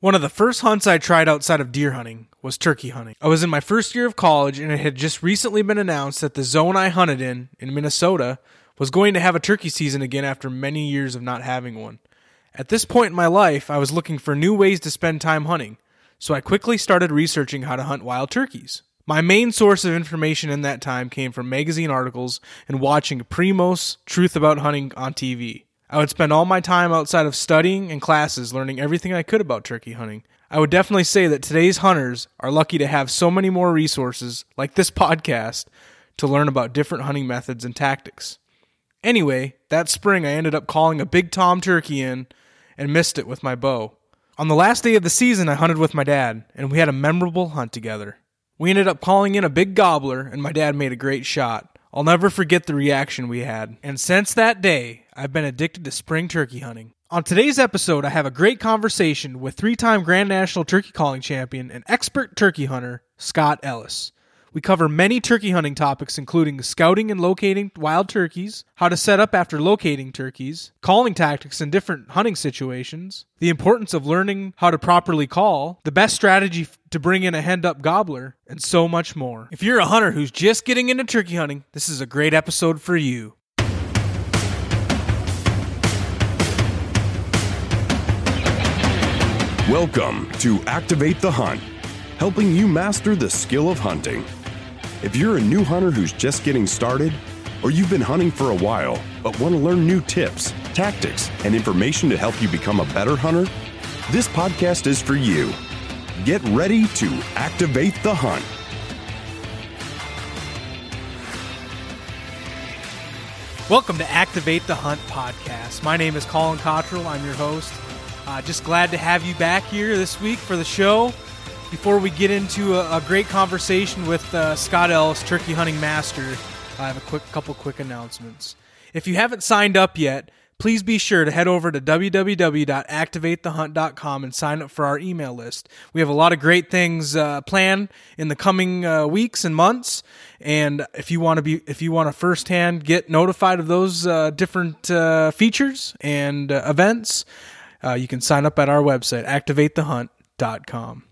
One of the first hunts I tried outside of deer hunting was turkey hunting. I was in my first year of college, and it had just recently been announced that the zone I hunted in, in Minnesota, was going to have a turkey season again after many years of not having one. At this point in my life, I was looking for new ways to spend time hunting, so I quickly started researching how to hunt wild turkeys. My main source of information in that time came from magazine articles and watching Primos Truth About Hunting on TV. I would spend all my time outside of studying and classes learning everything I could about turkey hunting. I would definitely say that today's hunters are lucky to have so many more resources, like this podcast, to learn about different hunting methods and tactics. Anyway, that spring I ended up calling a big tom turkey in and missed it with my bow. On the last day of the season, I hunted with my dad, and we had a memorable hunt together. We ended up calling in a big gobbler, and my dad made a great shot. I'll never forget the reaction we had. And since that day, I've been addicted to spring turkey hunting. On today's episode, I have a great conversation with three time Grand National Turkey Calling Champion and expert turkey hunter, Scott Ellis. We cover many turkey hunting topics, including scouting and locating wild turkeys, how to set up after locating turkeys, calling tactics in different hunting situations, the importance of learning how to properly call, the best strategy to bring in a hand up gobbler, and so much more. If you're a hunter who's just getting into turkey hunting, this is a great episode for you. Welcome to Activate the Hunt, helping you master the skill of hunting. If you're a new hunter who's just getting started, or you've been hunting for a while but want to learn new tips, tactics, and information to help you become a better hunter, this podcast is for you. Get ready to activate the hunt. Welcome to Activate the Hunt podcast. My name is Collin Cottrell. I'm your host. Uh, just glad to have you back here this week for the show. Before we get into a, a great conversation with uh, Scott Ellis, turkey hunting master, I have a quick couple quick announcements. If you haven't signed up yet, please be sure to head over to www.activatethehunt.com and sign up for our email list. We have a lot of great things uh, planned in the coming uh, weeks and months, and if you want to be, if you want to firsthand get notified of those uh, different uh, features and uh, events, uh, you can sign up at our website, activatethehunt.com.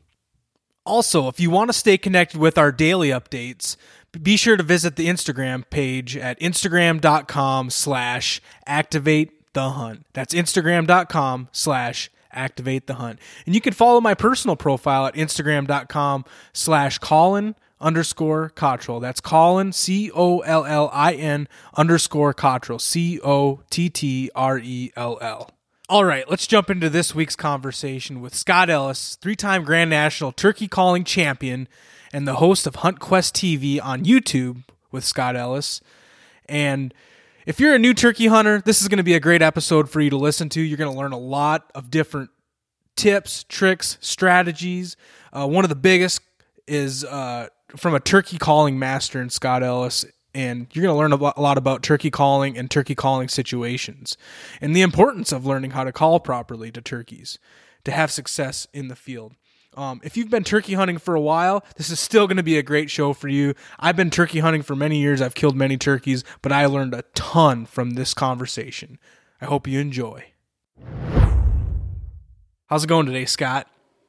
Also, if you want to stay connected with our daily updates, be sure to visit the Instagram page at instagram.com slash activate the hunt. That's instagram.com slash activate the hunt. And you can follow my personal profile at instagram.com slash Collin underscore Cottrell. That's Collin, C O L L I N underscore Cottrell, C O T T R E L L. All right, let's jump into this week's conversation with Scott Ellis, three time Grand National turkey calling champion and the host of Hunt Quest TV on YouTube with Scott Ellis. And if you're a new turkey hunter, this is going to be a great episode for you to listen to. You're going to learn a lot of different tips, tricks, strategies. Uh, one of the biggest is uh, from a turkey calling master in Scott Ellis. And you're going to learn a lot about turkey calling and turkey calling situations and the importance of learning how to call properly to turkeys to have success in the field. Um, if you've been turkey hunting for a while, this is still going to be a great show for you. I've been turkey hunting for many years. I've killed many turkeys, but I learned a ton from this conversation. I hope you enjoy. How's it going today, Scott?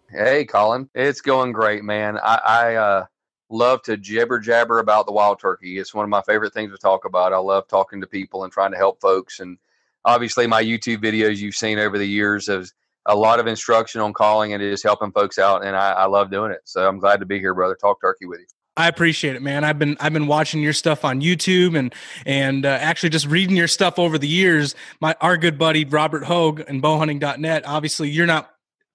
Hey, Collin. It's going great, man. I, I uh, love to jibber jabber about the wild turkey. It's one of my favorite things to talk about. I love talking to people and trying to help folks. And obviously, my YouTube videos you've seen over the years have a lot of instruction on calling and just helping folks out. And I, I love doing it. So I'm glad to be here, brother. Talk turkey with you. I appreciate it, man. I've been I've been watching your stuff on YouTube and and uh, actually just reading your stuff over the years. My our good buddy Robert Hoague and bowhunting.net. Obviously, you're not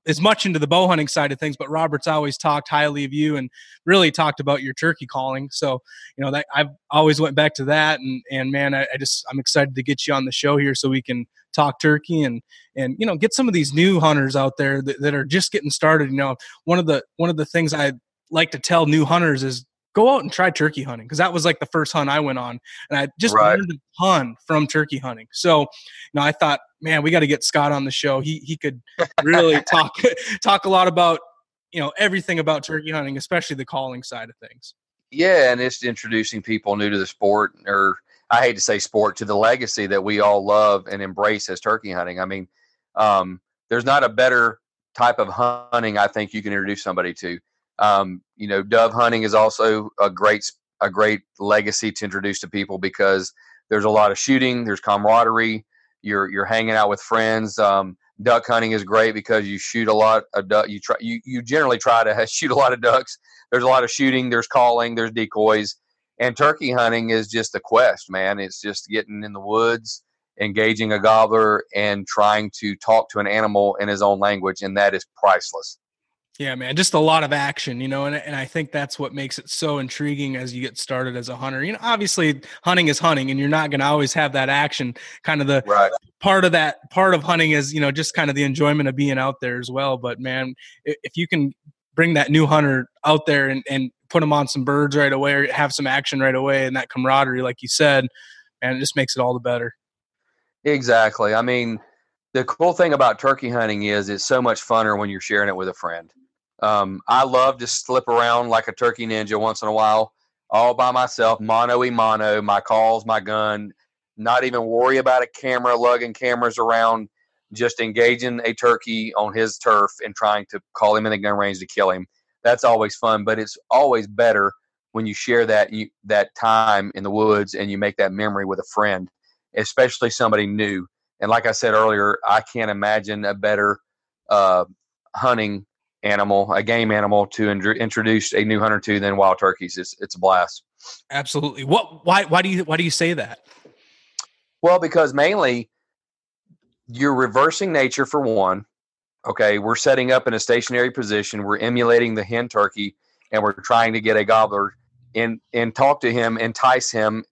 as much into the bow hunting side of things, but Robert's always talked highly of you and really talked about your turkey calling. So, you know, that I've always went back to that and and man, I, I just I'm excited to get you on the show here so we can talk turkey and and you know get some of these new hunters out there that, that are just getting started. You know, one of the one of the things I like to tell new hunters is go out and try turkey hunting because that was like the first hunt I went on, and I just right. learned a ton from turkey hunting. So, you know, I thought, man, we got to get Scott on the show. He he could really talk talk a lot about you know everything about turkey hunting, especially the calling side of things. Yeah, and it's introducing people new to the sport, or I hate to say sport, to the legacy that we all love and embrace as turkey hunting. I mean, um, there's not a better type of hunting I think you can introduce somebody to. Um, you know, dove hunting is also a great a great legacy to introduce to people because there's a lot of shooting, there's camaraderie, you're you're hanging out with friends. Um, duck hunting is great because you shoot a lot of duck. You try you you generally try to shoot a lot of ducks. There's a lot of shooting. There's calling. There's decoys. And turkey hunting is just a quest, man. It's just getting in the woods, engaging a gobbler, and trying to talk to an animal in his own language, and that is priceless. Yeah, man, just a lot of action, you know, and, and I think that's what makes it so intriguing as you get started as a hunter. You know, obviously hunting is hunting and you're not going to always have that action. Kind of the right. part of that part of hunting is, you know, just kind of the enjoyment of being out there as well. But man, if you can bring that new hunter out there and, and put them on some birds right away or have some action right away and that camaraderie, like you said, and it just makes it all the better. Exactly. I mean, the cool thing about turkey hunting is it's so much funner when you're sharing it with a friend. Um, I love to slip around like a turkey ninja once in a while, all by myself, mono e mono, my calls, my gun, not even worry about a camera, lugging cameras around, just engaging a turkey on his turf and trying to call him in the gun range to kill him. That's always fun, but it's always better when you share that you, that time in the woods and you make that memory with a friend, especially somebody new. And like I said earlier, I can't imagine a better uh, hunting animal, a game animal, to in- introduce a new hunter to than wild turkeys. It's it's a blast. Absolutely. What? Why? Why do you? Why do you say that? Well, because mainly you're reversing nature for one. Okay, we're setting up in a stationary position. We're emulating the hen turkey, and we're trying to get a gobbler and and talk to him, entice him,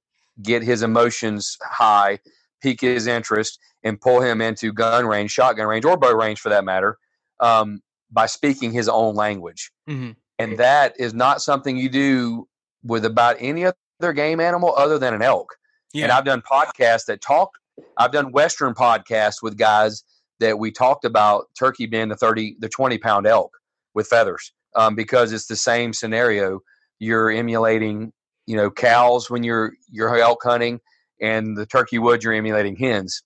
get his emotions high, pique his interest, and pull him into gun range, shotgun range, or bow range for that matter. Um, by speaking his own language. Mm-hmm. And that is not something you do with about any other game animal other than an elk. Yeah. And I've done podcasts that talk, I've done Western podcasts with guys that we talked about turkey being the 30, the 20 pound elk with feathers um, because it's the same scenario. You're emulating, you know, cows when you're, you're elk hunting and the turkey wood, you're emulating hens.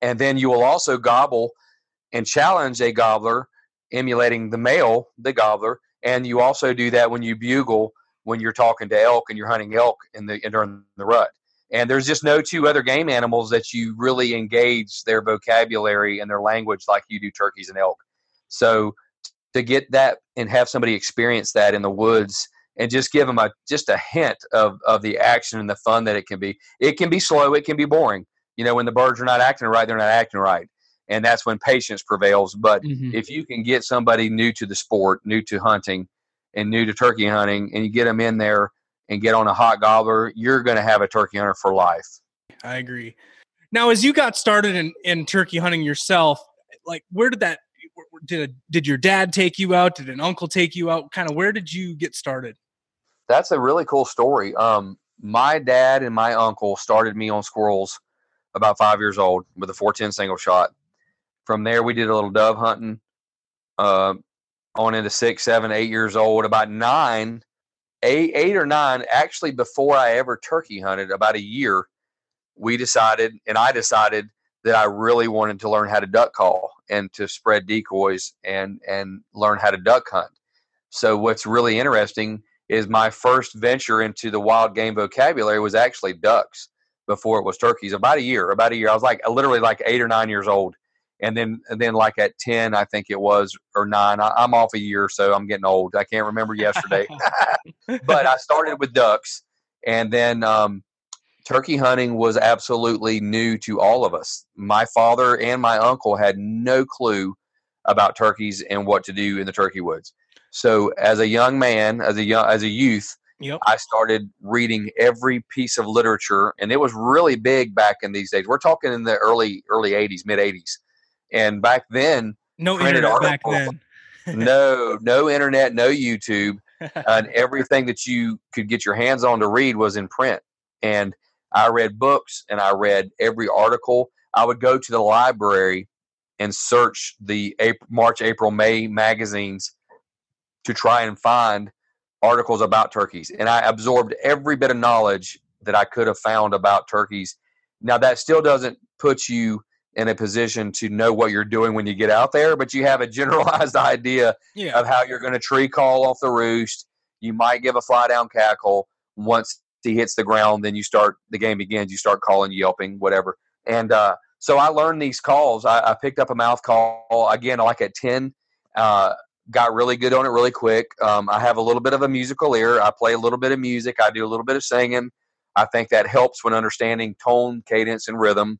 And then you will also gobble and challenge a gobbler emulating the male, the gobbler, and you also do that when you bugle when you're talking to elk and you're hunting elk in the during the rut. And there's just no two other game animals that you really engage their vocabulary and their language like you do turkeys and elk. So to get that and have somebody experience that in the woods and just give them a just a hint of of the action and the fun that it can be. It can be slow, it can be boring. You know, when the birds are not acting right, they're not acting right and that's when patience prevails. But mm-hmm. if you can get somebody new to the sport, new to hunting, and new to turkey hunting, and you get them in there and get on a hot gobbler, you're going to have a turkey hunter for life. I agree. Now, as you got started in, in turkey hunting yourself, like where did that did a, did your dad take you out? Did an uncle take you out? Kind of where did you get started? That's a really cool story. Um, my dad and my uncle started me on squirrels about five years old with a 410 single shot from there, we did a little dove hunting. Uh, on into six, seven, eight years old. About nine, eight, eight or nine. Actually, before I ever turkey hunted, about a year, we decided, and I decided that I really wanted to learn how to duck call and to spread decoys and and learn how to duck hunt. So what's really interesting is my first venture into the wild game vocabulary was actually ducks before it was turkeys. About a year, about a year. I was like literally like eight or nine years old and then and then like at 10 i think it was or 9 I, am off a year so i'm getting old. I can't remember yesterday. But i started with ducks and then um, turkey hunting was absolutely new to all of us. My father and my uncle had no clue about turkeys and what to do in the turkey woods. So as a young man as a young as a youth Yep. I started reading every piece of literature, and it was really big back in these days. We're talking in the early early '80s, mid '80s and back then, no internet back then. no, no internet, no YouTube, and everything that you could get your hands on to read was in print. And I read books and I read every article. I would go to the library and search the April, March, April, May magazines to try and find articles about turkeys. And I absorbed every bit of knowledge that I could have found about turkeys. Now, that still doesn't put you in a position to know what you're doing when you get out there, but you have a generalized idea Yeah. of how you're going to tree call off the roost. You might give a fly down cackle. Once he hits the ground, then you start the game begins. You start calling, yelping, whatever. And uh, so I learned these calls. I, I picked up a mouth call again, like at ten. Uh, got really good on it really quick. Um, I have a little bit of a musical ear. I play a little bit of music. I do a little bit of singing. I think that helps when understanding tone, cadence, and rhythm.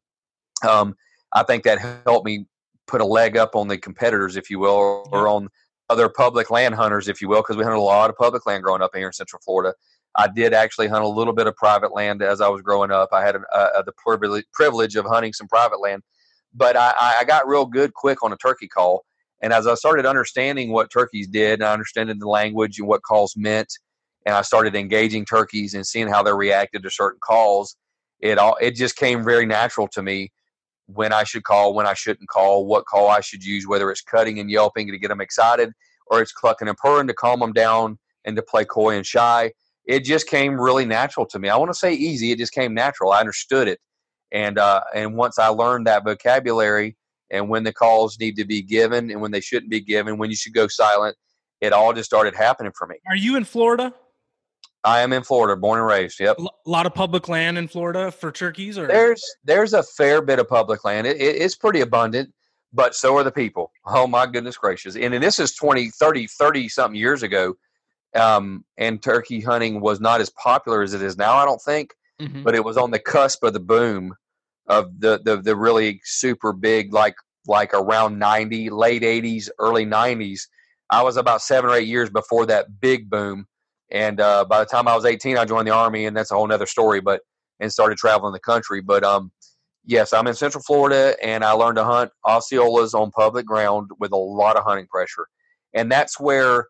Um, I think that helped me put a leg up on the competitors, if you will, or, on other public land hunters, if you will, because we hunted a lot of public land growing up here in Central Florida. I did actually hunt a little bit of private land as I was growing up. I had uh, the privilege, privilege of hunting some private land, but I, I got real good quick on a turkey call. And as I started understanding what turkeys did, and I understood the language and what calls meant, and I started engaging turkeys and seeing how they reacted to certain calls, it all it just came very natural to me when I should call, when I shouldn't call, what call I should use, whether it's cutting and yelping to get them excited, or it's clucking and purring to calm them down and to play coy and shy. It just came really natural to me. I want to say easy; it just came natural. I understood it, and uh, and once I learned that vocabulary and when the calls need to be given and when they shouldn't be given, when you should go silent, it all just started happening for me. Are you in Florida? I am in Florida, born and raised. Yep. A lot of public land in Florida for turkeys, or There's there's a fair bit of public land. It, it, it's pretty abundant, but so are the people. Oh my goodness gracious! And, and this is 20, 30, 30 something years ago, um, and turkey hunting was not as popular as it is now. I don't think, Mhm. but it was on the cusp of the boom of the the, the really super big like like around 90 late 80s early 90s i was about seven or eight years before that big boom and uh, by the time i was 18 i joined the army and that's a whole nother story but and started traveling the country but um yes i'm in central florida and i learned to hunt osceolas on public ground with a lot of hunting pressure and that's where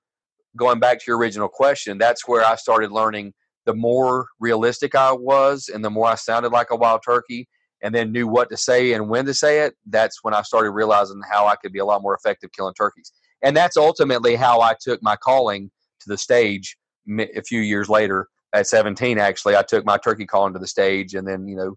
going back to your original question that's where i started learning the more realistic i was and the more i sounded like a wild turkey and then knew what to say and when to say it, that's when I started realizing how I could be a lot more effective killing turkeys. And that's ultimately how I took my calling to the stage a few years later at 17 actually I took my turkey calling to the stage and then you know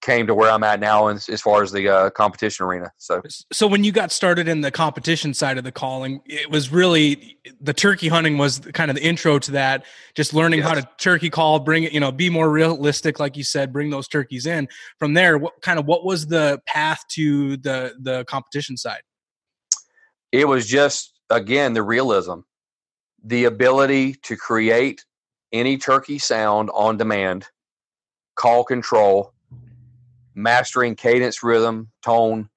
came to where I'm at now as, as far as the uh, competition arena so so when you got started in the competition side of the calling, it was really the turkey hunting was kind of the intro to that. Just learning how to turkey call, bring it, you know, be more realistic, like you said, bring those turkeys in. From there, what kind of what was the path to the the competition side? it was just again the realism the ability to create any turkey sound on demand call control mastering cadence rhythm tone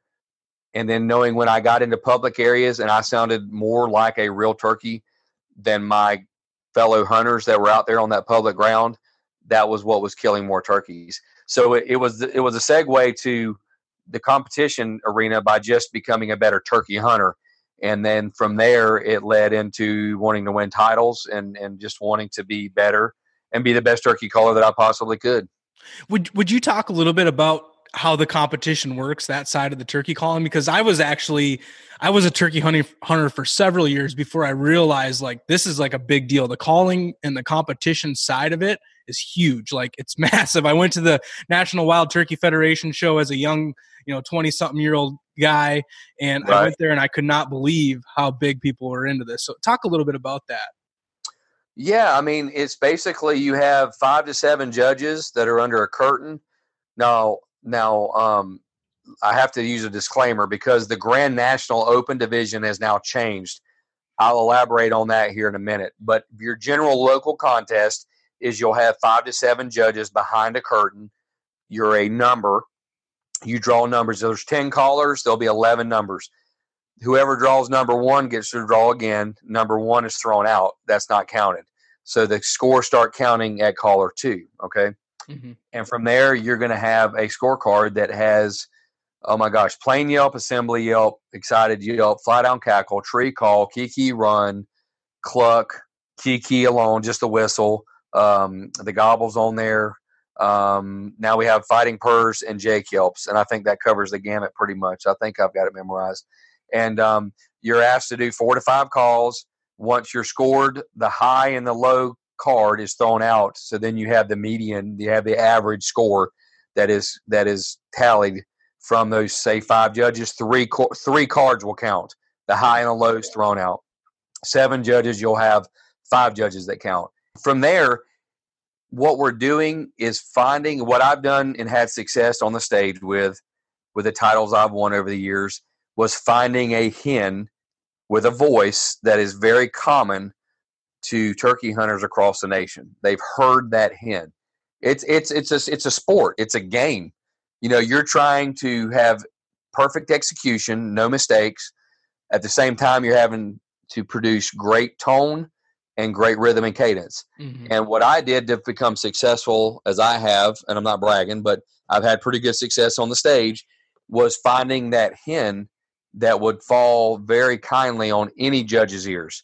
and then knowing when i got into public areas and i sounded more like a real turkey than my fellow hunters that were out there on that public ground that was what was killing more turkeys. So it, it was it was a segue to the competition arena by just becoming a better turkey hunter and then from there it led into wanting to win titles and and just wanting to be better and be the best turkey caller that I possibly could. Would Would you talk a little bit about how the competition works that side of the turkey calling? Because I was actually I was a turkey hunting hunter for several years before I realized like this is like a big deal. The calling and the competition side of it is huge. Like it's massive. I went to the National Wild Turkey Federation show as a young, you know, 20 something year old guy and I went there and I could not believe how big people were into this. So talk a little bit about that. Yeah, I mean it's basically you have five to seven judges that are under a curtain. Now, now um, I have to use a disclaimer because the Grand National Open division has now changed. I'll elaborate on that here in a minute. But your general local contest is you'll have five to seven judges behind a curtain. You're a number. You draw numbers. There's 10 callers, there'll be 11 numbers. Whoever draws number one gets to draw again. Number one is thrown out. That's not counted. So the scores start counting at caller two. Okay. And from there, you're going to have a scorecard that has, oh my gosh, plain Yelp, assembly Yelp, excited Yelp, fly down cackle, tree call, kiki run, cluck, kiki alone, just a whistle, um, the gobbles on there. Um, now we have fighting purrs and Jake Yelps, and I think that covers the gamut pretty much. I think I've got it memorized. And um, you're asked to do four to five calls. Once you're scored, the high and the low card is thrown out. So then you have the median, you have the average score that is that is tallied from those say five judges, three three cards will count. The high and the low is thrown out. Seven judges, you'll have five judges that count. From there, what we're doing is finding what I've done and had success on the stage with with the titles I've won over the years was finding a hen with a voice that is very common to turkey hunters across the nation. They've heard that hen. It's it's it's a it's a sport. It's a game. You know, you're trying to have perfect execution, no mistakes. At the same time, you're having to produce great tone and great rhythm and cadence. Mm-hmm. And what I did to become successful, as I have, and I'm not bragging, but I've had pretty good success on the stage, was finding that hen that would fall very kindly on any judge's ears.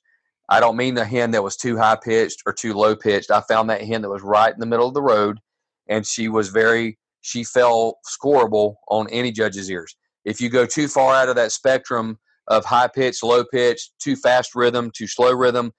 I don't mean the hen that was too high pitched or too low pitched. I found that hen that was right in the middle of the road, and she was very she fell scoreable on any judge's ears. If you go too far out of that spectrum of high pitch, low pitch, too fast rhythm, too slow rhythm,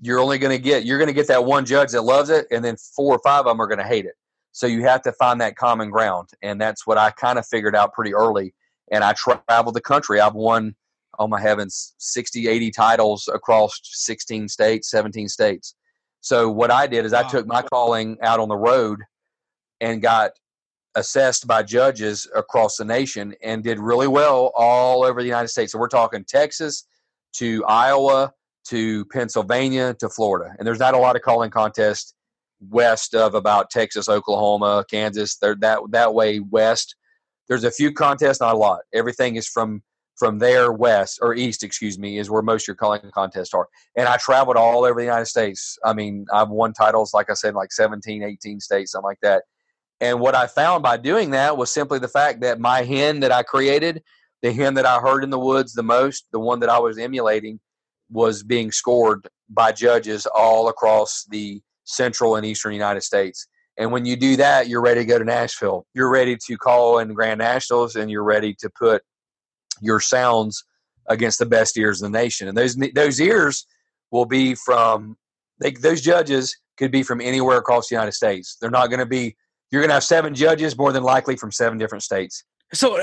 you're only going to get you're going to get that one judge that loves it, and then four or five of them are going to hate it. So you have to find that common ground, and that's what I kind of figured out pretty early. And I traveled the country. I've won, oh my heavens, 60, 80 titles across 16 states, 17 states. So what I did is I took my calling out on the road and got assessed by judges across the nation and did really well all over the United States. So we're talking Texas to Iowa to Pennsylvania to Florida. And there's not a lot of calling contests west of about Texas, Oklahoma, Kansas. They're that that way west. There's a few contests, not a lot. Everything is from from there west or east, excuse me, is where most of your calling contests are. And I traveled all over the United States. I mean, I've won titles, like I said, like 17, 18 states, something like that. And what I found by doing that was simply the fact that my hen that I created, the hen that I heard in the woods the most, the one that I was emulating, was being scored by judges all across the central and eastern United States. And when you do that, you're ready to go to Nashville. You're ready to call in Grand Nationals and you're ready to put your sounds against the best ears in the nation. And those those ears will be from they, those judges could be from anywhere across the United States. They're not going to be you're going to have seven judges more than likely from seven different states. So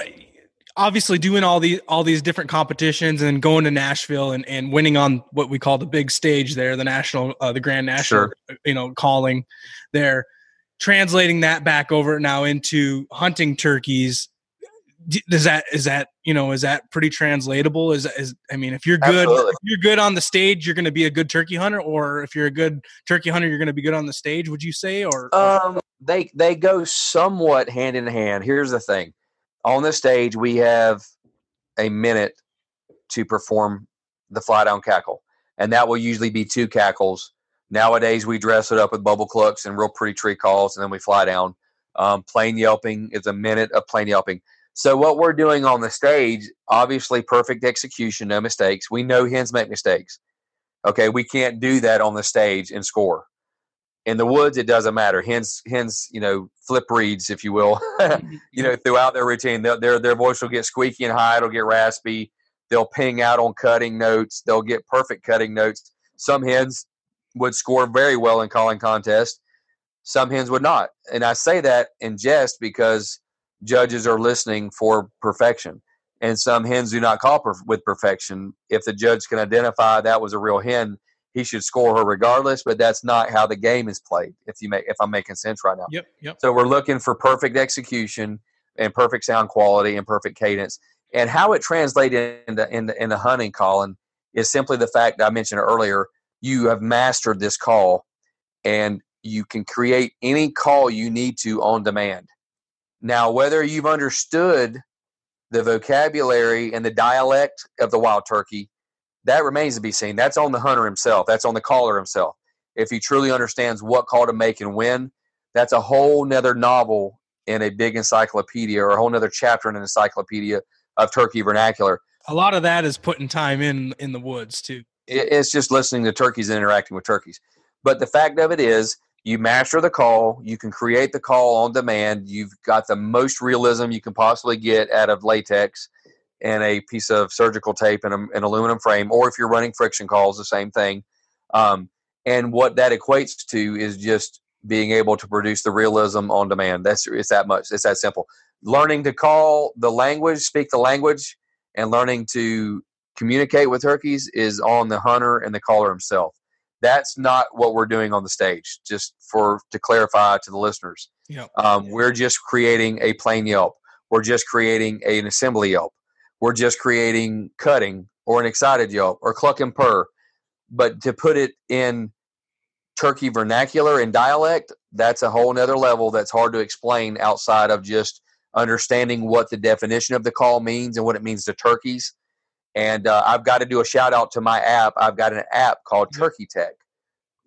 obviously doing all these all these different competitions and going to Nashville and, and winning on what we call the big stage there, the national, uh, the Grand National, sure. you know, calling there, translating that back over now into hunting turkeys. Does that is that you know is that pretty translatable? Is is I mean, if you're good, if you're good on the stage, you're going to be a good turkey hunter, or if you're a good turkey hunter, you're going to be good on the stage. Would you say, or um, they they go somewhat hand in hand. Here's the thing on the stage, we have a minute to perform the fly down cackle, and that will usually be two cackles. Nowadays, we dress it up with bubble clucks and real pretty tree calls, and then we fly down. Um, plain yelping is a minute of plain yelping. So what we're doing on the stage, obviously perfect execution, no mistakes. We know hens make mistakes. Okay, we can't do that on the stage and score in the woods, it doesn't matter. Hence, hence, you know, flip reeds, if you will. Mm-hmm. you know, throughout their routine, their their voice will get squeaky and high. It'll get raspy. They'll ping out on cutting notes. They'll get perfect cutting notes. Some hens would score very well in calling contests. Some hens would not. And I say that in jest because judges are listening for perfection. And some hens do not call per- with perfection. If the judge can identify that was a real hen, he should score her regardless. But that's not how the game is played. If you make, if I'm making sense right now. Yep. Yep. So we're looking for perfect execution and perfect sound quality and perfect cadence. And how it translated into into, into hunting, Collin, is simply the fact I mentioned earlier. You have mastered this call, and you can create any call you need to on demand. Now, whether you've understood the vocabulary and the dialect of the wild turkey that remains to be seen. That's on the hunter himself. That's on the caller himself. If he truly understands what call to make and when, that's a whole nother novel in a big encyclopedia or a whole nother chapter in an encyclopedia of turkey vernacular. A lot of that is putting time in in the woods too. It's just listening to turkeys and interacting with turkeys. But the fact of it is, you master the call. You can create the call on demand. You've got the most realism you can possibly get out of latex and a piece of surgical tape and an aluminum frame, or if you're running friction calls, the same thing. Um, and what that equates to is just being able to produce the realism on demand. That's it's that much. It's that simple. learning to call the language, speak the language, and learning to communicate with turkeys is on the hunter and the caller himself. That's not what we're doing on the stage. Just for to clarify to the listeners, Yep. um, we're just creating a plain Yelp. We're just creating an assembly Yelp. We're just creating cutting or an excited Yelp or cluck and purr. But to put it in turkey vernacular and dialect, that's a whole nother level that's hard to explain outside of just understanding what the definition of the call means and what it means to turkeys. And uh, I've got to do a shout out to my app. I've got an app called Turkey Tech,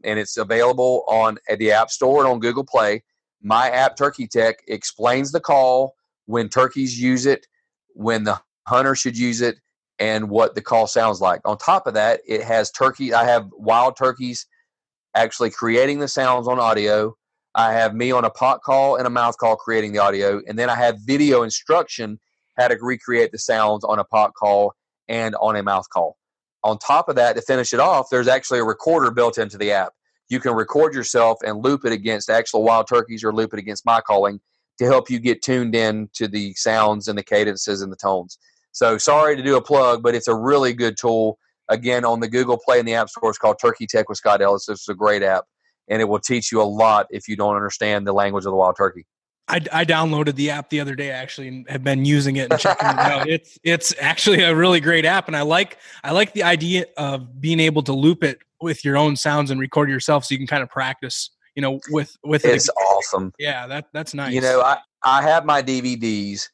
and it's available on at the App Store and on Google Play. My app, Turkey Tech, explains the call, when turkeys use it, when the hunter should use it, and what the call sounds like. On top of that, it has turkey. I have wild turkeys actually creating the sounds on audio. I have me on a pot call and a mouth call creating the audio, and then I have video instruction how to recreate the sounds on a pot call and on a mouth call. On top of that, to finish it off, there's actually a recorder built into the app. You can record yourself and loop it against actual wild turkeys or loop it against my calling to help you get tuned in to the sounds and the cadences and the tones. So sorry to do a plug, but it's a really good tool. Again, on the Google Play and the App Store, it's called Turkey Tech with Scott Ellis. It's a great app, and it will teach you a lot if you don't understand the language of the wild turkey. I, I downloaded the app the other day actually and have been using it and checking it out. It's it's actually a really great app, and I like I like the idea of being able to loop it with your own sounds and record yourself, so you can kind of practice. You know, with with It's it. awesome. Yeah, that that's nice. You know, I, I have my DVDs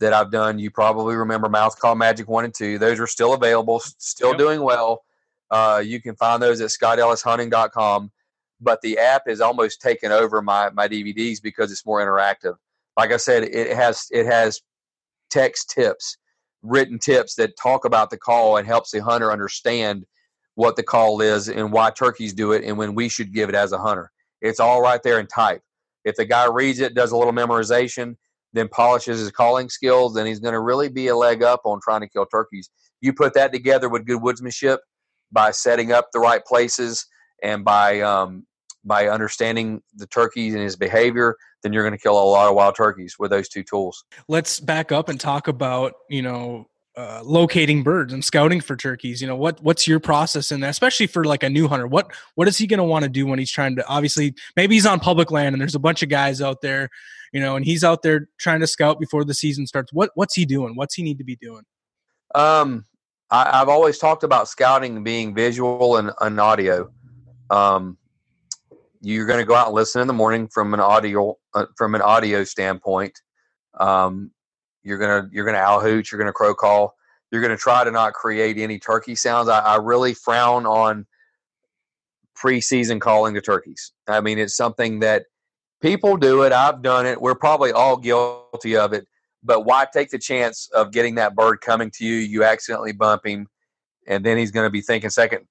that I've done. You probably remember Mouth Call Magic 1 and 2. Those are still available, still Yep. doing well. Uh, you can find those at scottellishunting.com. But the app has almost taken over my, my DVDs because it's more interactive. Like I said, it has it has text tips, written tips that talk about the call and helps the hunter understand what the call is and why turkeys do it and when we should give it as a hunter. It's all right there in type. If the guy reads it, does a little memorization, then polishes his calling skills, then he's going to really be a leg up on trying to kill turkeys. You put that together with good woodsmanship by setting up the right places and by um, by understanding the turkeys and his behavior, then you're going to kill a lot of wild turkeys with those two tools. let's back up and talk about you know uh, locating birds and scouting for turkeys. You know what what's your process in that, especially for like a new hunter? What what is he going to want to do when he's trying to? Obviously, maybe he's on public land and there's a bunch of guys out there, you know, and he's out there trying to scout before the season starts. What what's he doing? What's he need to be doing? Um, I, I've always talked about scouting being visual and, and audio. Um, you're going to go out and listen in the morning from an audio uh, from an audio standpoint. Um, you're gonna you're gonna owl hoot. You're gonna crow call. You're gonna try to not create any turkey sounds. I, I really frown on preseason calling the turkeys. I mean, it's something that people do it. I've done it. We're probably all guilty of it but why take the chance of getting that bird coming to you? You accidentally bump him, and then he's going to be thinking second.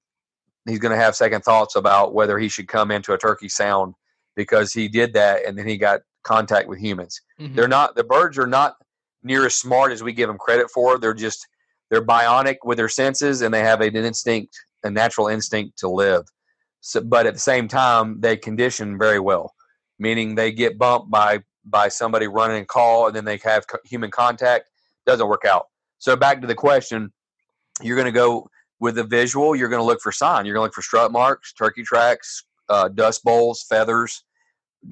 He's going to have second thoughts about whether he should come into a turkey sound because he did that, and then he got contact with humans. Mhm. They're not the birds are not near as smart as we give them credit for. They're just they're bionic with their senses, and they have an instinct, a natural instinct to live. So, but at the same time, they condition very well, meaning they get bumped by by somebody running and call, and then they have co- human contact. Doesn't work out. So back to the question, you're going to go with the visual. You're going to look for sign. You're going to look for strut marks, turkey tracks, uh, dust bowls, feathers,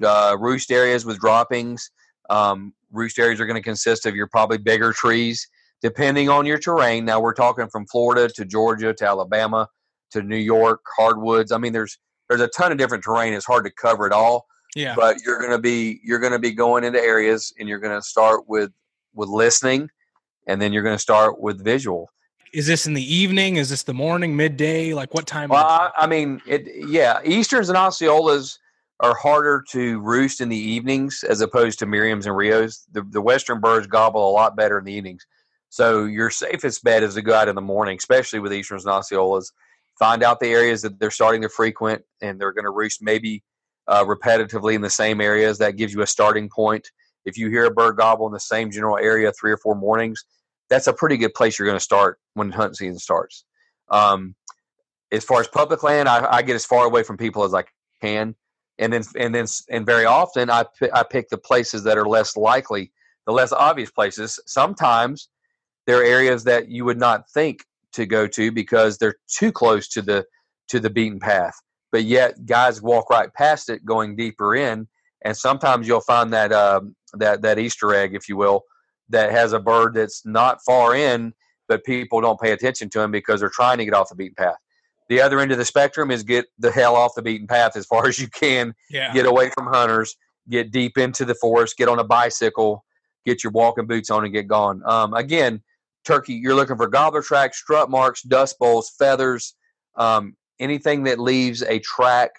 uh, roost areas with droppings. Um, roost areas are going to consist of your probably bigger trees, depending on your terrain. Now we're talking from Florida to Georgia to Alabama to New York, hardwoods. I mean, there's there's a ton of different terrain. It's hard to cover it all Yeah, but you're going to be you're going to be going into areas and you're going to start with with listening and then you're going to start with visual is this in the evening? Is this the morning, midday? Like what time? well I, I mean it yeah easterns and osceolas are harder to roost in the evenings as opposed to merriams and rios the, the western birds gobble a lot better in the evenings so your safest bet is to go out in the morning especially with easterns and osceolas find out the areas that they're starting to frequent and they're going to roost maybe uh, repetitively in the same areas. That gives you a starting point. If you hear a bird gobble in the same general area three or four mornings, that's a pretty good place you're going to start when hunt season starts. Um, as far as public land, I, I get as far away from people as I can, and then and then and very often I I pick the places that are less likely the less obvious places. Sometimes there are areas that you would not think to go to because they're too close to the to the beaten path. But yet guys walk right past it going deeper in and sometimes you'll find that um, that that Easter egg, if you will, that has a bird that's not far in, but people don't pay attention to him because they're trying to get off the beaten path. The other end of the spectrum is get the hell off the beaten path as far as you can. Yeah. Get away from hunters. Get deep into the forest. Get on a bicycle. Get your walking boots on and get gone. Um, again, turkey. You're looking for gobbler tracks, strut marks, dust bowls, feathers, um, anything that leaves a track.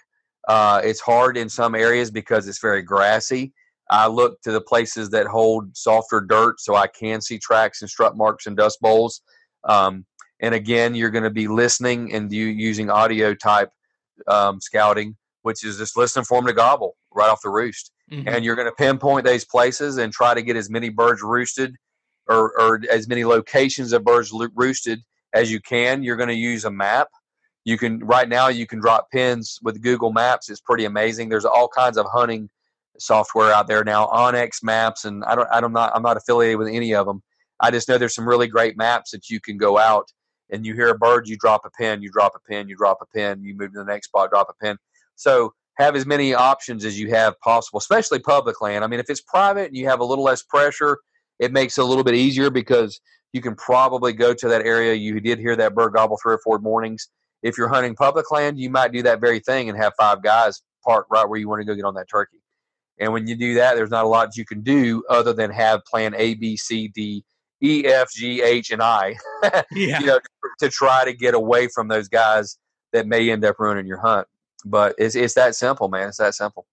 Uh, it's hard in some areas because it's very grassy. I look to the places that hold softer dirt so I can see tracks and strut marks and dust bowls. Um, and again, you're going to be listening and you using audio type um, scouting, which is just listening for them to gobble right off the roost. Mhm. And you're going to pinpoint those places and try to get as many birds roosted or, or as many locations of birds roosted as you can. You're going to use a map. You can right now you can drop pins with Google Maps. It's pretty amazing. There's all kinds of hunting software out there now, onX Maps, and I don't I'm not I'm not affiliated with any of them. I just know there's some really great maps that you can go out and you hear a bird, you drop a pin, you drop a pin, you drop a pin, you move to the next spot, drop a pin. So have as many options as you have possible, especially public land. I mean, if it's private and you have a little less pressure, it makes it a little bit easier because you can probably go to that area. You did hear that bird gobble three or four mornings. If you're hunting public land, you might do that very thing and have five guys parked right where you want to go get on that turkey. And when you do that, there's not a lot you can do other than have plan A, B, C, D, E, F, G, H, and I. Yeah. you know, to try to get away from those guys that may end up ruining your hunt. But it's it's that simple, man. It's that simple.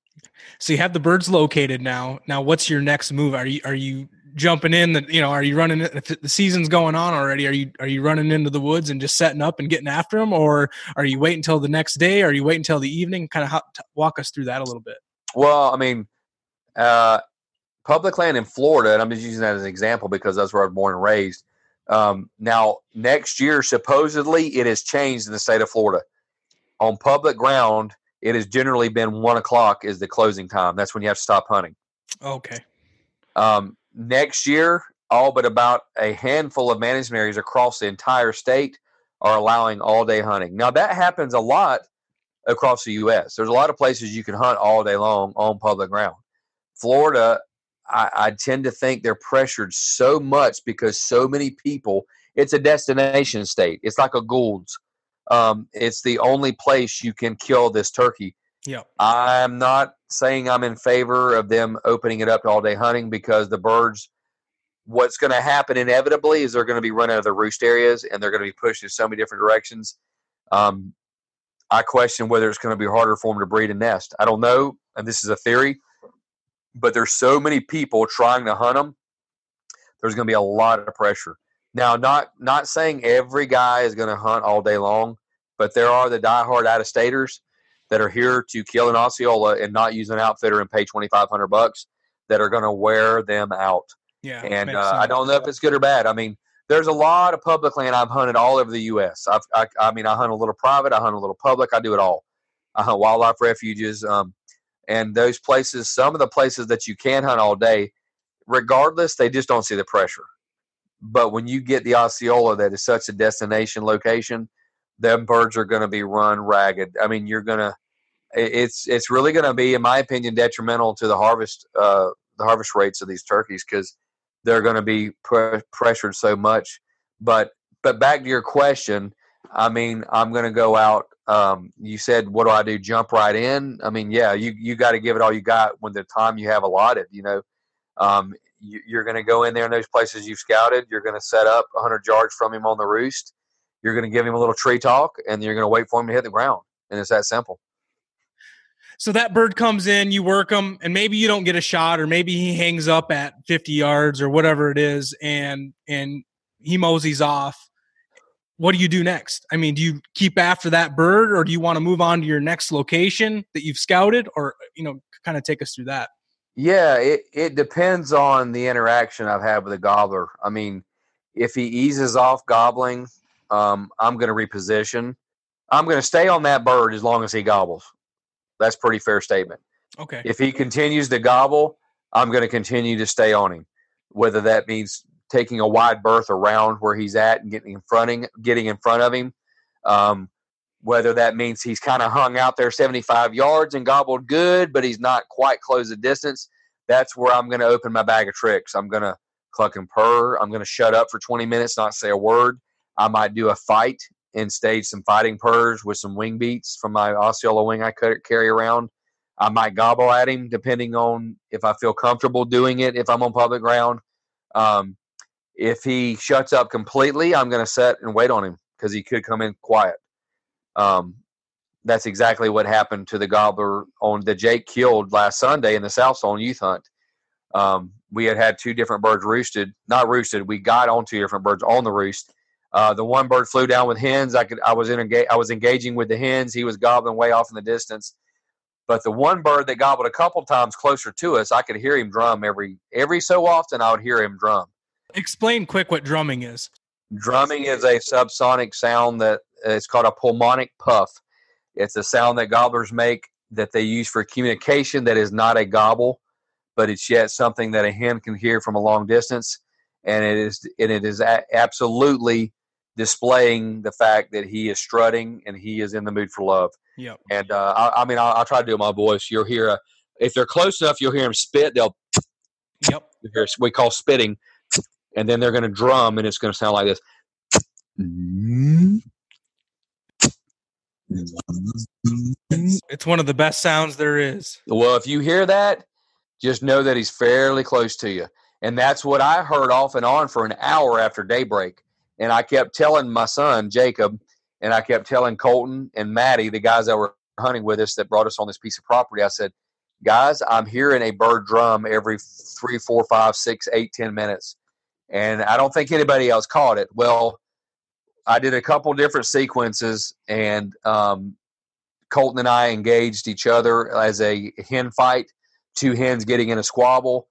So you have the birds located now. Now, what's your next move? Are you are you jumping in? that you know, are you running? If the season's going on already, are you are you running into the woods and just setting up and getting after them, or are you waiting until the next day? Or are you waiting until the evening? Kind of how, walk us through that a little bit. Well, I mean, uh, public land in Florida, and I'm just using that as an example because that's where I was born and raised. Um, now, next year, supposedly, it has changed in the state of Florida. On public ground, it has generally been one o'clock is the closing time. That's when you have to stop hunting. Okay. Um, next year, all but about a handful of management areas across the entire state are allowing all day hunting. Now, that happens a lot across the U.S. There's a lot of places you can hunt all day long on public ground. Florida, I, I tend to think they're pressured so much because so many people, it's a destination state. It's like a Gould's. Um, it's the only place you can kill this turkey. Yep. I'm not saying I'm in favor of them opening it up to all day hunting because the birds, what's going to happen inevitably is they're going to be run out of the roost areas and they're going to be pushed in so many different directions. Um, I question whether it's going to be harder for them to breed and nest. I don't know, and this is a theory, but there's so many people trying to hunt them. There's going to be a lot of pressure. Now, not not saying every guy is going to hunt all day long, but there are the diehard out of staters that are here to kill an Osceola and not use an outfitter and pay twenty five hundred bucks that are going to wear them out. Yeah. And uh, I don't know if it's good or bad. I mean, there's a lot of public land I've hunted all over the U.S. I've, I, I mean, I hunt a little private, I hunt a little public, I do it all. I hunt wildlife refuges, um, and those places. Some of the places that you can hunt all day, regardless, they just don't see the pressure. But when you get the Osceola, that is such a destination location, them birds are going to be run ragged. I mean, you're going to. It's it's really going to be, in my opinion, detrimental to the harvest uh, the harvest rates of these turkeys because they're going to be pre- pressured so much. But but back to your question, I mean, I'm going to go out. Um, you said, what do I do? Jump right in? I mean, yeah, you you got to give it all you got when the time you have allotted. You know, um, you, you're going to go in there in those places you've scouted. You're going to set up 100 yards from him on the roost. You're going to give him a little tree talk, and you're going to wait for him to hit the ground. And it's that simple. So that bird comes in, you work him, and maybe you don't get a shot, or maybe he hangs up at 50 yards or whatever it is, and and he moseys off. What do you do next? I mean, do you keep after that bird, or do you want to move on to your next location that you've scouted, or you know, kind of take us through that? Yeah, it, it depends on the interaction I've had with the gobbler. I mean, if he eases off gobbling, um, I'm going to reposition. I'm going to stay on that bird as long as he gobbles. That's pretty fair statement. Okay. If he continues to gobble, I'm going to continue to stay on him. whether that means taking a wide berth around where he's at and getting in fronting, getting in front of him. Um, whether that means he's kind of hung out there 75 yards and gobbled good, but he's not quite close the distance. That's where I'm going to open my bag of tricks. I'm going to cluck and purr. I'm going to shut up for 20 minutes, not say a word. I might do a fight and stage some fighting purrs with some wing beats from my Osceola wing I carry around. I might gobble at him depending on if I feel comfortable doing it if I'm on public ground. Um, if he shuts up completely, I'm going to set and wait on him because he could come in quiet. Um, that's exactly what happened to the gobbler on the Jake killed last Sunday in the South Zone youth hunt. Um, we had had two different birds roosted, not roosted. We got on two different birds on the roost. Uh, the one bird flew down with hens. I could, I was in, I was engaging with the hens. He was gobbling way off in the distance. But the one bird that gobbled a couple times closer to us, I could hear him drum every every so often. I would hear him drum. Explain quick what drumming is. Drumming is a subsonic sound that it's called a pulmonic puff. It's a sound that gobblers make that they use for communication that is not a gobble, but it's yet something that a hen can hear from a long distance, and it is and it is a- absolutely displaying the fact that he is strutting and he is in the mood for love. Yep. And uh, I, I, mean, I'll, I'll, try to do my voice. You'll hear a, if they're close enough, you'll hear him spit. They'll. Yep. Hear, we call spitting, and then they're going to drum, and it's going to sound like this. It's one of the best sounds there is. Well, if you hear that, just know that he's fairly close to you. And that's what I heard off and on for an hour after daybreak. And I kept telling my son, Jacob, and I kept telling Colton and Maddie, the guys that were hunting with us that brought us on this piece of property, I said, guys, I'm hearing a bird drum every three, four, five, six, eight, ten minutes. And I don't think anybody else caught it. Well, I did a couple different sequences, and um, Colton and I engaged each other as a hen fight, two hens getting in a squabble.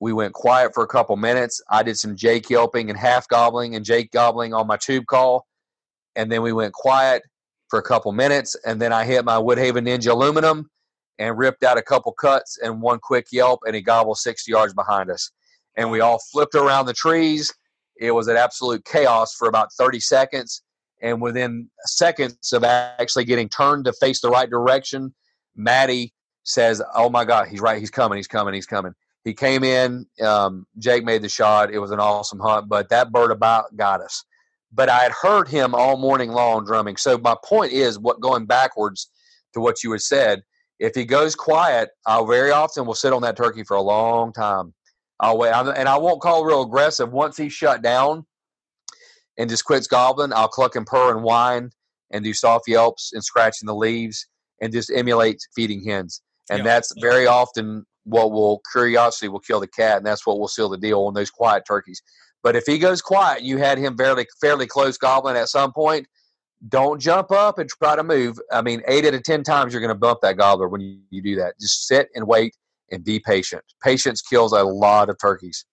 We went quiet for a couple minutes. I did some Jake yelping and half gobbling and Jake gobbling on my tube call. And then we went quiet for a couple minutes. And then I hit my Woodhaven Ninja aluminum and ripped out a couple cuts and one quick yelp, and he gobbled 60 yards behind us. And we all flipped around the trees it was an absolute chaos for about 30 seconds. And within seconds of actually getting turned to face the right direction, Maddie says, Oh my God, he's right. He's coming. He's coming. He's coming. He came in. Um, Jake made the shot. It was an awesome hunt, but that bird about got us. But I had heard him all morning long drumming. So my point is, what going backwards to what you had said, if he goes quiet, I very often will sit on that turkey for a long time I'll wait, and I won't call real aggressive. Once he's shut down and just quits gobbling, I'll cluck and purr and whine and do soft yelps and scratching the leaves and just emulate feeding hens. And that's very often what will curiosity will kill the cat, and that's what will seal the deal on those quiet turkeys. But if he goes quiet, you had him fairly fairly close gobbling at some point. Don't jump up and try to move. I mean, eight out of ten times you're going to bump that gobbler when you, you do that. Just sit and wait and be patient. Patience kills a lot of turkeys.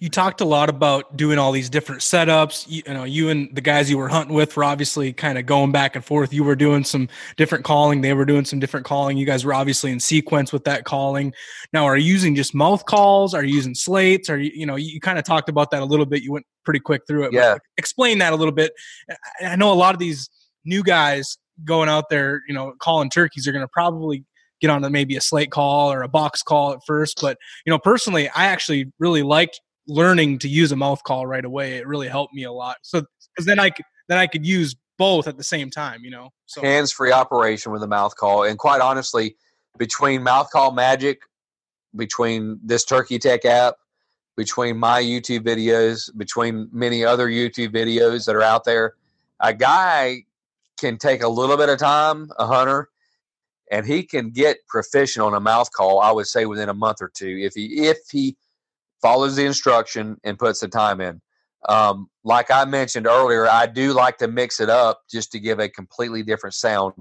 You talked a lot about doing all these different setups. You, you, know, you and the guys you were hunting with were obviously kind of going back and forth. You were doing some different calling. They were doing some different calling. You guys were obviously in sequence with that calling. Now, are you using just mouth calls? Are you using slates? Are you, you know, you, you kind of talked about that a little bit. You went pretty quick through it. Yeah. Explain that a little bit. I know a lot of these new guys going out there, you know, calling turkeys are going to probably get on maybe a slate call or a box call at first. But you know, personally, I actually really like learning to use a mouth call right away. It really helped me a lot. So because then I could then I could use both at the same time. You know, so hands free operation with a mouth call. And quite honestly, between mouth call magic, between this Turkey Tech app, between my YouTube videos, between many other YouTube videos that are out there, a guy can take a little bit of time, a hunter, and he can get proficient on a mouth call. I would say within a month or two if he if he follows the instruction and puts the time in. Um, like I mentioned earlier, I do like to mix it up just to give a completely different sound.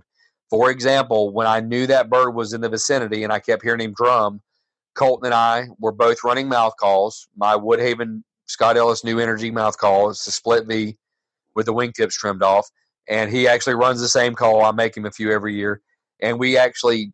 For example, when I knew that bird was in the vicinity and I kept hearing him drum, Colton and I were both running mouth calls. My Woodhaven Scott Ellis New Energy mouth call. It's a split V with the wingtips trimmed off. And he actually runs the same call. I make him a few every year and we actually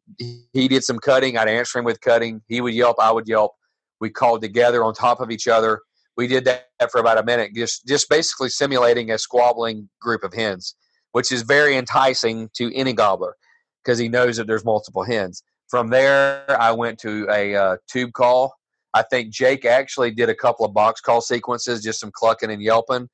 he did some cutting. I'd answer him with cutting. He would yelp, I would yelp. We called together on top of each other. We did that for about a minute, just just basically simulating a squabbling group of hens, which is very enticing to any gobbler because he knows that there's multiple hens. From there, I went to a uh, tube call. I think Jake actually did a couple of box call sequences, just some clucking and yelping.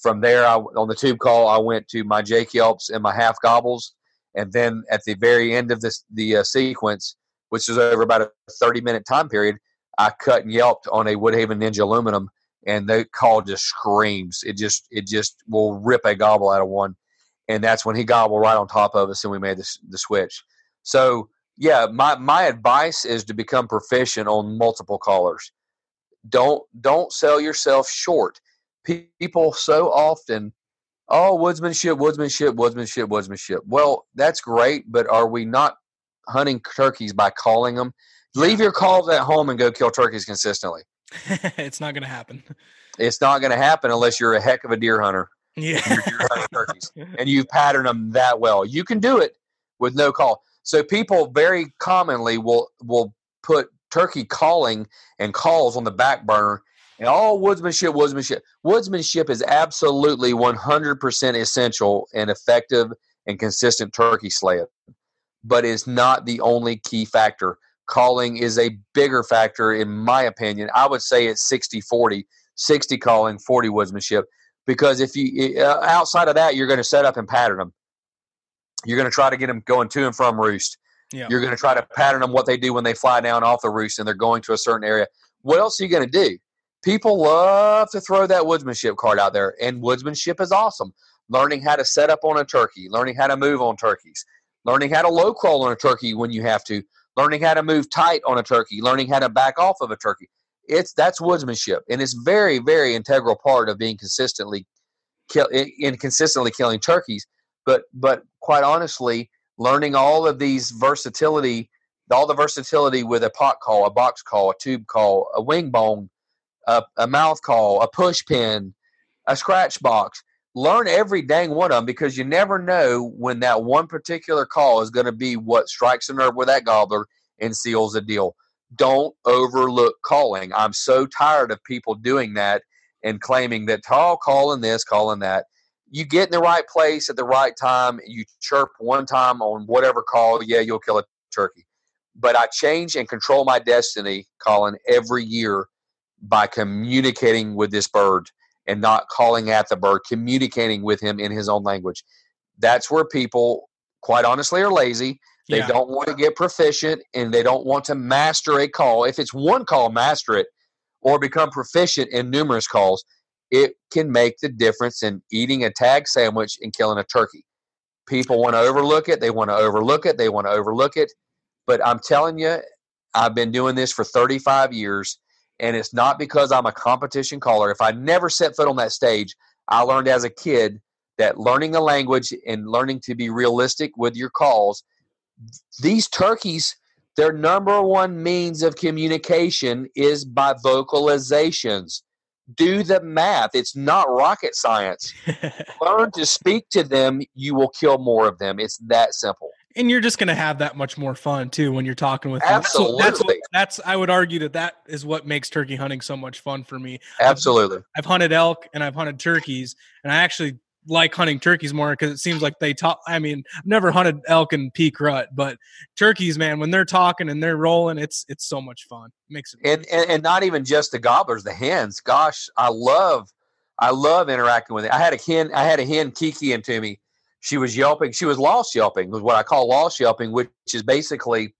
From there, I, on the tube call, I went to my Jake yelps and my half gobbles, and then at the very end of this the uh, sequence, which was over about a 30 minute time period, I cut and yelped on a Woodhaven Ninja aluminum, and the call just screams. It just it just will rip a gobble out of one, and that's when he gobbled right on top of us, and we made the the switch. So yeah, my my advice is to become proficient on multiple callers. Don't don't sell yourself short. People so often, oh, woodsmanship, woodsmanship, woodsmanship, woodsmanship. Well, that's great, but are we not hunting turkeys by calling them? Leave your calls at home and go kill turkeys consistently. it's not going to happen. It's not going to happen unless you're a heck of a deer hunter. Yeah, and, deer hunting turkeys, and you pattern them that well. You can do it with no call. So people very commonly will will put turkey calling and calls on the back burner. And all woodsmanship, woodsmanship. Woodsmanship is absolutely 100% essential and effective and consistent turkey slaying, but is not the only key factor. Calling is a bigger factor, in my opinion. I would say it's 60 40, 60 calling, 40 woodsmanship. Because if you uh, outside of that, you're going to set up and pattern them. You're going to try to get them going to and from roost. Yeah. You're going to try to pattern them what they do when they fly down off the roost and they're going to a certain area. What else are you going to do? People love to throw that woodsmanship card out there, and woodsmanship is awesome. Learning how to set up on a turkey, learning how to move on turkeys, learning how to low crawl on a turkey when you have to, learning how to move tight on a turkey, learning how to back off of a turkey. It's that's woodsmanship, and it's very, very integral part of being consistently kill in consistently killing turkeys. But but quite honestly, learning all of these versatility, all the versatility with a pot call, a box call, a tube call, a wing bone, a, a mouth call, a push pin, a scratch box. Learn every dang one of them because you never know when that one particular call is going to be what strikes a nerve with that gobbler and seals the deal. Don't overlook calling. I'm so tired of people doing that and claiming that, oh, calling this, calling that you get in the right place at the right time. You chirp one time on whatever call, yeah, you'll kill a turkey. But I change and control my destiny, Collin, every year by communicating with this bird and not calling at the bird, communicating with him in his own language. That's where people, quite honestly, are lazy. They yeah. don't want to get proficient and they don't want to master a call. If it's one call, master it or become proficient in numerous calls it can make the difference in eating a tag sandwich and killing a turkey. People want to overlook it. They want to overlook it. They want to overlook it. But I'm telling you, I've been doing this for 35 years, and it's not because I'm a competition caller. If I never set foot on that stage, I learned as a kid that learning the language and learning to be realistic with your calls, these turkeys, their number one means of communication is by vocalizations do the math. It's not rocket science. Learn to speak to them, you will kill more of them. It's that simple. And you're just going to have that much more fun too when you're talking with Absolutely. them. That's, what, that's, I would argue that that is what makes turkey hunting so much fun for me. Absolutely. I've, I've hunted elk and I've hunted turkeys, and I actually like hunting turkeys more because it seems like they talk. I mean, I've never hunted elk and peak rut, but turkeys, man, when they're talking and they're rolling, it's it's so much fun. It makes it and, and and not even just the gobblers, the hens. Gosh, I love I love interacting with it. I had a hen, I had a hen kee-kee into me. She was yelping. She was lost yelping, was what I call lost yelping, which is basically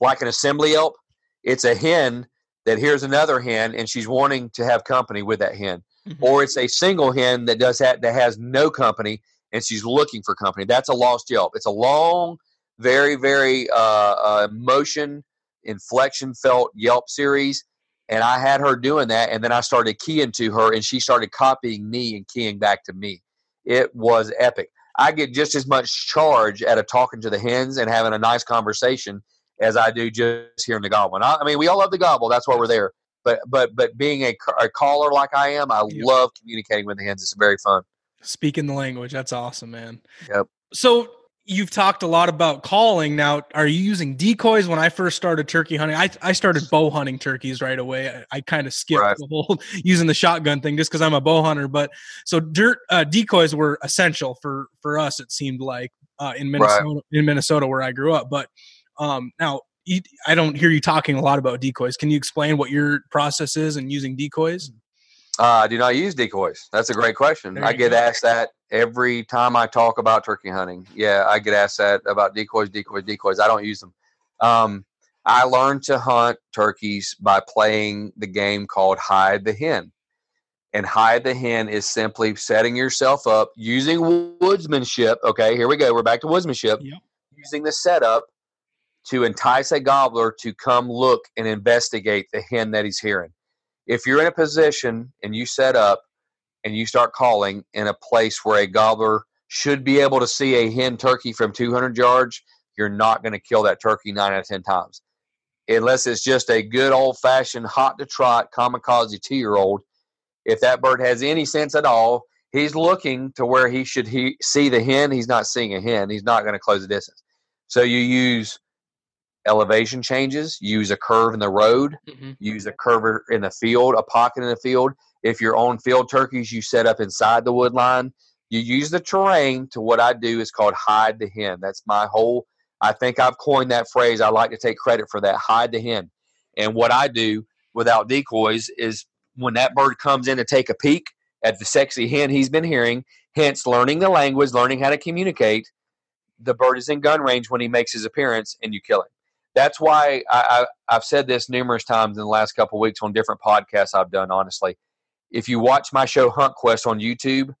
like an assembly yelp. It's a hen that hears another hen and she's wanting to have company with that hen mm-hmm. or it's a single hen that does that that has no company and she's looking for company. That's a lost yelp. It's a long, very very uh, uh, motion inflection felt yelp series, and I had her doing that, and then I started keying to her, and she started copying me and keying back to me. It was epic. I get just as much charge out of talking to the hens and having a nice conversation as I do just hearing the gobble. I, I mean, we all love the gobble. That's why we're there but but but being a, a caller like I am, I yep. love communicating with the hens. It's very fun. Speaking the language, that's awesome, man. Yep. So you've talked a lot about calling. Now, are you using decoys? When I first started turkey hunting, I, I started bow hunting turkeys right away. I, I kind of skipped right. the whole using the shotgun thing just because I'm a bow hunter. But so dirt uh, decoys were essential for for us. It seemed like uh, in Minnesota, right. in Minnesota where I grew up. But um, now I don't hear you talking a lot about decoys. Can you explain what your process is in using decoys? Uh, I do not use decoys. That's a great question. I get go. asked that every time I talk about turkey hunting. Yeah, I get asked that about decoys, decoys, decoys. I don't use them. Um, I learned to hunt turkeys by playing the game called Hide the Hen. And hide the hen is simply setting yourself up using woodsmanship. Okay, here we go. We're back to woodsmanship. Yep. Using the setup to entice a gobbler to come look and investigate the hen that he's hearing if you're in a position and you set up and you start calling in a place where a gobbler should be able to see a hen turkey from 200 yards, you're not going to kill that turkey nine out of 10 times. Unless it's just a good old fashioned hot to trot kamikaze two year old. If that bird has any sense at all, he's looking to where he should he see the hen. He's not seeing a hen. He's not going to close the distance. So you use elevation changes, use a curve in the road, mm-hmm. use a curve in the field, a pocket in the field. If you're on field turkeys, you set up inside the wood line. You use the terrain to what I do is called hide the hen. That's my whole, I think I've coined that phrase. I like to take credit for that hide the hen. And what I do without decoys is when that bird comes in to take a peek at the sexy hen he's been hearing, hence learning the language, learning how to communicate, the bird is in gun range when he makes his appearance and you kill him that's why I, I, have said this numerous times in the last couple of weeks on different podcasts I've done. Honestly, if you watch my show Hunt Quest on YouTube,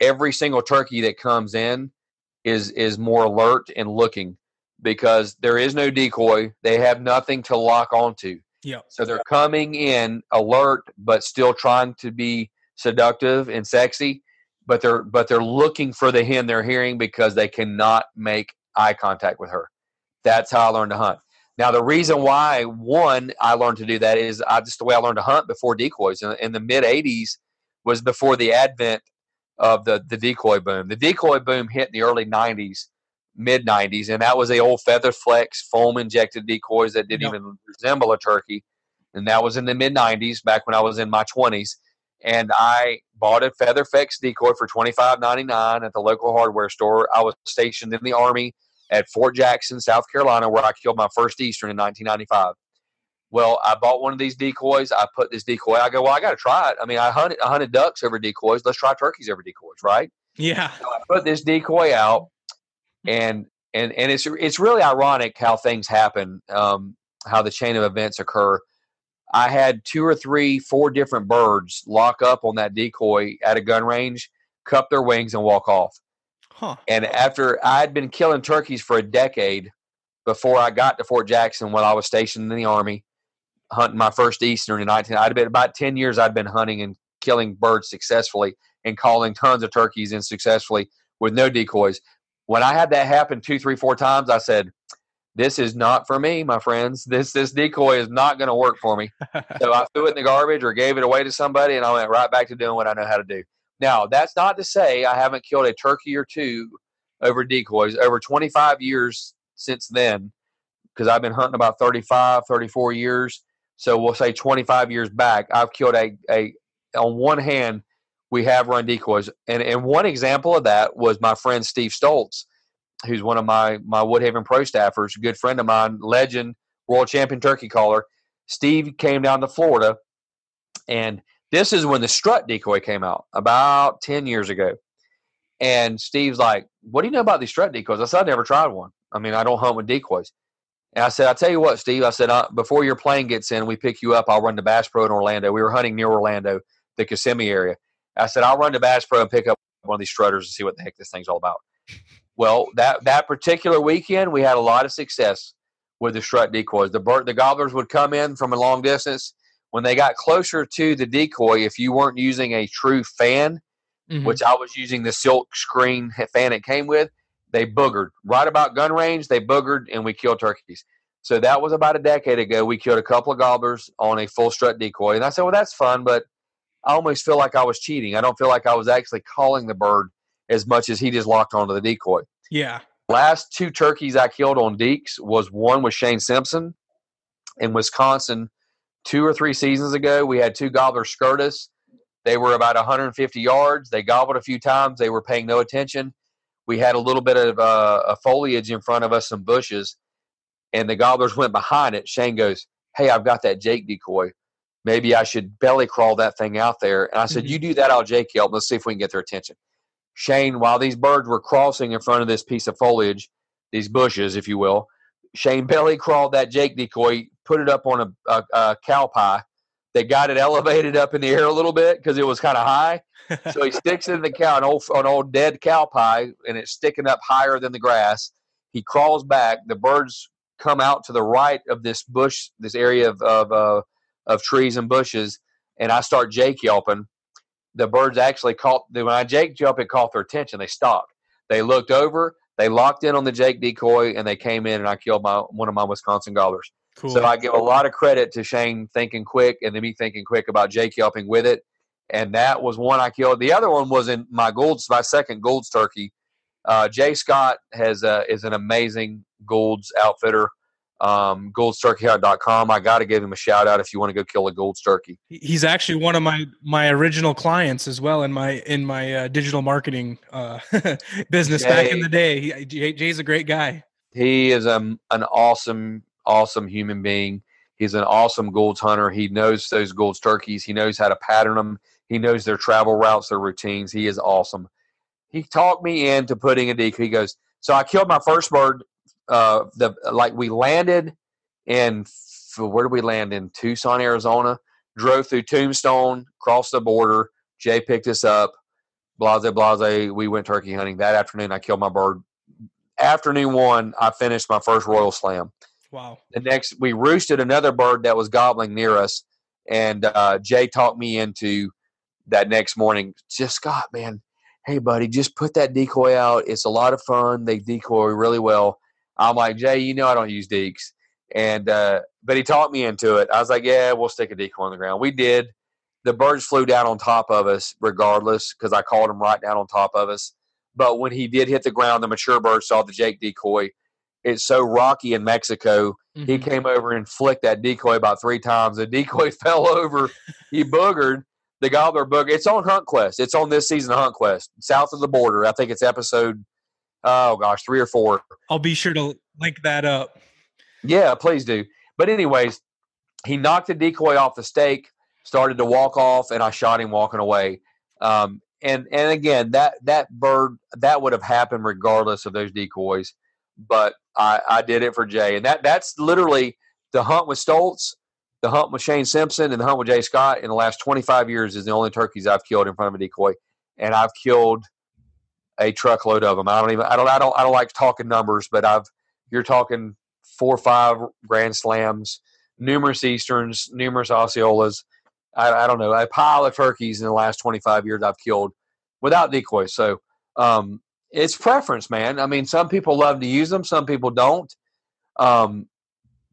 every single turkey that comes in is is more alert and looking because there is no decoy. They have nothing to lock onto. Yeah. So they're coming in alert, but still trying to be seductive and sexy. But they're but they're looking for the hen they're hearing because they cannot make eye contact with her. That's how I learned to hunt. Now, the reason why, one, I learned to do that is I, just the way I learned to hunt before decoys. In, in the mid 80s was before the advent of the, the decoy boom. The decoy boom hit in the early 90s, mid 90s, and that was the old feather flex foam injected decoys that didn't yep. even resemble a turkey. And that was in the mid 90s, back when I was in my 20s. And I bought a feather flex decoy for twenty five ninety nine at the local hardware store. I was stationed in the Army at Fort Jackson, South Carolina, where I killed my first Eastern in 1995. Well, I bought one of these decoys. I put this decoy. I go, well, I got to try it. I mean, I hunted, I hunted ducks over decoys. Let's try turkeys over decoys, right? Yeah. So I put this decoy out, and and and it's it's really ironic how things happen, um, how the chain of events occur. I had two or three, four different birds lock up on that decoy at a gun range, cup their wings, and walk off. Huh. And after I'd been killing turkeys for a decade before I got to Fort Jackson when I was stationed in the Army, hunting my first Eastern in 19, I'd been about 10 years I'd been hunting and killing birds successfully and calling tons of turkeys in successfully with no decoys. When I had that happen two, three, four times, I said, this is not for me, my friends. This this decoy is not going to work for me. so I threw it in the garbage or gave it away to somebody, and I went right back to doing what I know how to do. Now, that's not to say I haven't killed a turkey or two over decoys over 25 years since then, because I've been hunting about 35, 34 years. So we'll say 25 years back, I've killed a, a on one hand, we have run decoys. And, and one example of that was my friend Steve Stoltz, who's one of my, my Woodhaven pro staffers, good friend of mine, legend, world champion turkey caller. Steve came down to Florida and this is when the strut decoy came out about 10 years ago. And Steve's like, What do you know about these strut decoys? I said, I never tried one. I mean, I don't hunt with decoys. And I said, I tell you what, Steve, I said, before your plane gets in, we pick you up. I'll run to Bass Pro in Orlando. We were hunting near Orlando, the Kissimmee area. I said, I'll run to Bass Pro and pick up one of these strutters and see what the heck this thing's all about. Well, that, that particular weekend, we had a lot of success with the strut decoys. The, the gobblers would come in from a long distance when they got closer to the decoy, if you weren't using a true fan, mm-hmm. which I was using the silk screen fan it came with, they boogered. Right about gun range, they boogered and we killed turkeys. So that was about a decade ago. We killed a couple of gobblers on a full strut decoy. And I said, well, that's fun, but I almost feel like I was cheating. I don't feel like I was actually calling the bird as much as he just locked onto the decoy. Yeah. Last two turkeys I killed on deeks was one with Shane Simpson in Wisconsin two or three seasons ago. We had two gobblers skirt us. They were about 150 yards. They gobbled a few times. They were paying no attention. We had a little bit of uh, a foliage in front of us, some bushes, and the gobblers went behind it. Shane goes, "Hey, I've got that Jake decoy. Maybe I should belly crawl that thing out there." And I said, Mhm. "You do that, I'll Jake yelp. Let's see if we can get their attention." Shane, while these birds were crossing in front of this piece of foliage, these bushes, if you will, Shane belly crawled that Jake decoy, put it up on a, a, a cow pie. They got it elevated up in the air a little bit because it was kind of high. So he sticks it in the cow, an old, an old dead cow pie, and it's sticking up higher than the grass. He crawls back. The birds come out to the right of this bush, this area of of, uh, of trees and bushes, and I start Jake yelping. The birds actually caught when I Jake yelp, it caught their attention. They stopped. They looked over. They locked in on the Jake decoy, and they came in, and I killed my one of my Wisconsin gobblers. Cool. So I give a lot of credit to Shane thinking quick and then me thinking quick about Jake yelping with it. And that was one I killed. The other one was in my Goulds, my second Goulds turkey. Uh, Jay Scott has uh, is an amazing Goulds outfitter. Um, GouldsTurkeyHunt.com. I got to give him a shout out if you want to go kill a Goulds turkey. He's actually one of my my original clients as well in my in my uh, digital marketing uh, business back in the day. He, Jay, Jay's a great guy. He is um, an awesome, awesome human being. He's an awesome Goulds hunter. He knows those Goulds turkeys. He knows how to pattern them. He knows their travel routes, their routines. He is awesome. He talked me into putting a decoy. He goes, so I killed my first bird. Uh, the like we landed in where did we land in Tucson, Arizona? Drove through Tombstone, crossed the border. Jay picked us up. Blase, blase. We went turkey hunting that afternoon. I killed my bird. Afternoon one, I finished my first Royal Slam Wow. the next we roosted another bird that was gobbling near us and uh, jay talked me into that next morning just scott man hey buddy just put that decoy out. It's a lot of fun. They decoy really well. I'm like jay you know i don't use deeks. And uh, but he talked me into it. I was like yeah we'll stick a decoy on the ground. We did. The birds flew down on top of us regardless because i called them right down on top of us. But when he did hit the ground the mature bird saw the jake decoy it's so rocky in mexico he Mhm. came over and flicked that decoy about three times. The decoy fell over. He boogered. The gobbler booger. It's on Hunt Quest. It's on this season of Hunt Quest, south of the border. I think it's episode, oh gosh, three or four. I'll be sure to link that up. Yeah, please do. But anyways, he knocked the decoy off the stake, started to walk off, and I shot him walking away. Um, and and again, that that bird that would have happened regardless of those decoys. But I, I did it for Jay, and that that's literally the hunt with Stoltz, the hunt with Shane Simpson, and the hunt with Jay Scott in the last 25 years is the only turkeys I've killed in front of a decoy, and I've killed a truckload of them. I don't even I don't I don't I don't like talking numbers, but I've you're talking four or five grand slams, numerous easterns, numerous Osceolas. I, I don't know a pile of turkeys in the last 25 years I've killed without decoys. So um, it's preference, man. I mean, some people love to use them, some people don't. Um,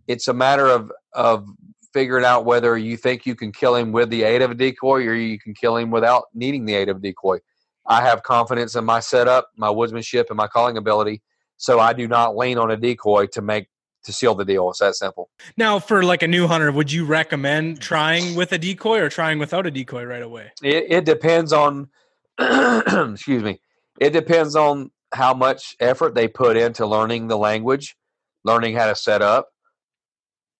it's a matter of of figuring out whether you think you can kill him with the aid of a decoy or you can kill him without needing the aid of a decoy. I have confidence in my setup, my woodsmanship, and my calling ability, so I do not lean on a decoy to make to seal the deal. It's that simple. Now, for like a new hunter, would you recommend trying with a decoy or trying without a decoy right away? It, it depends on, excuse me, it depends on how much effort they put into learning the language, learning how to set up,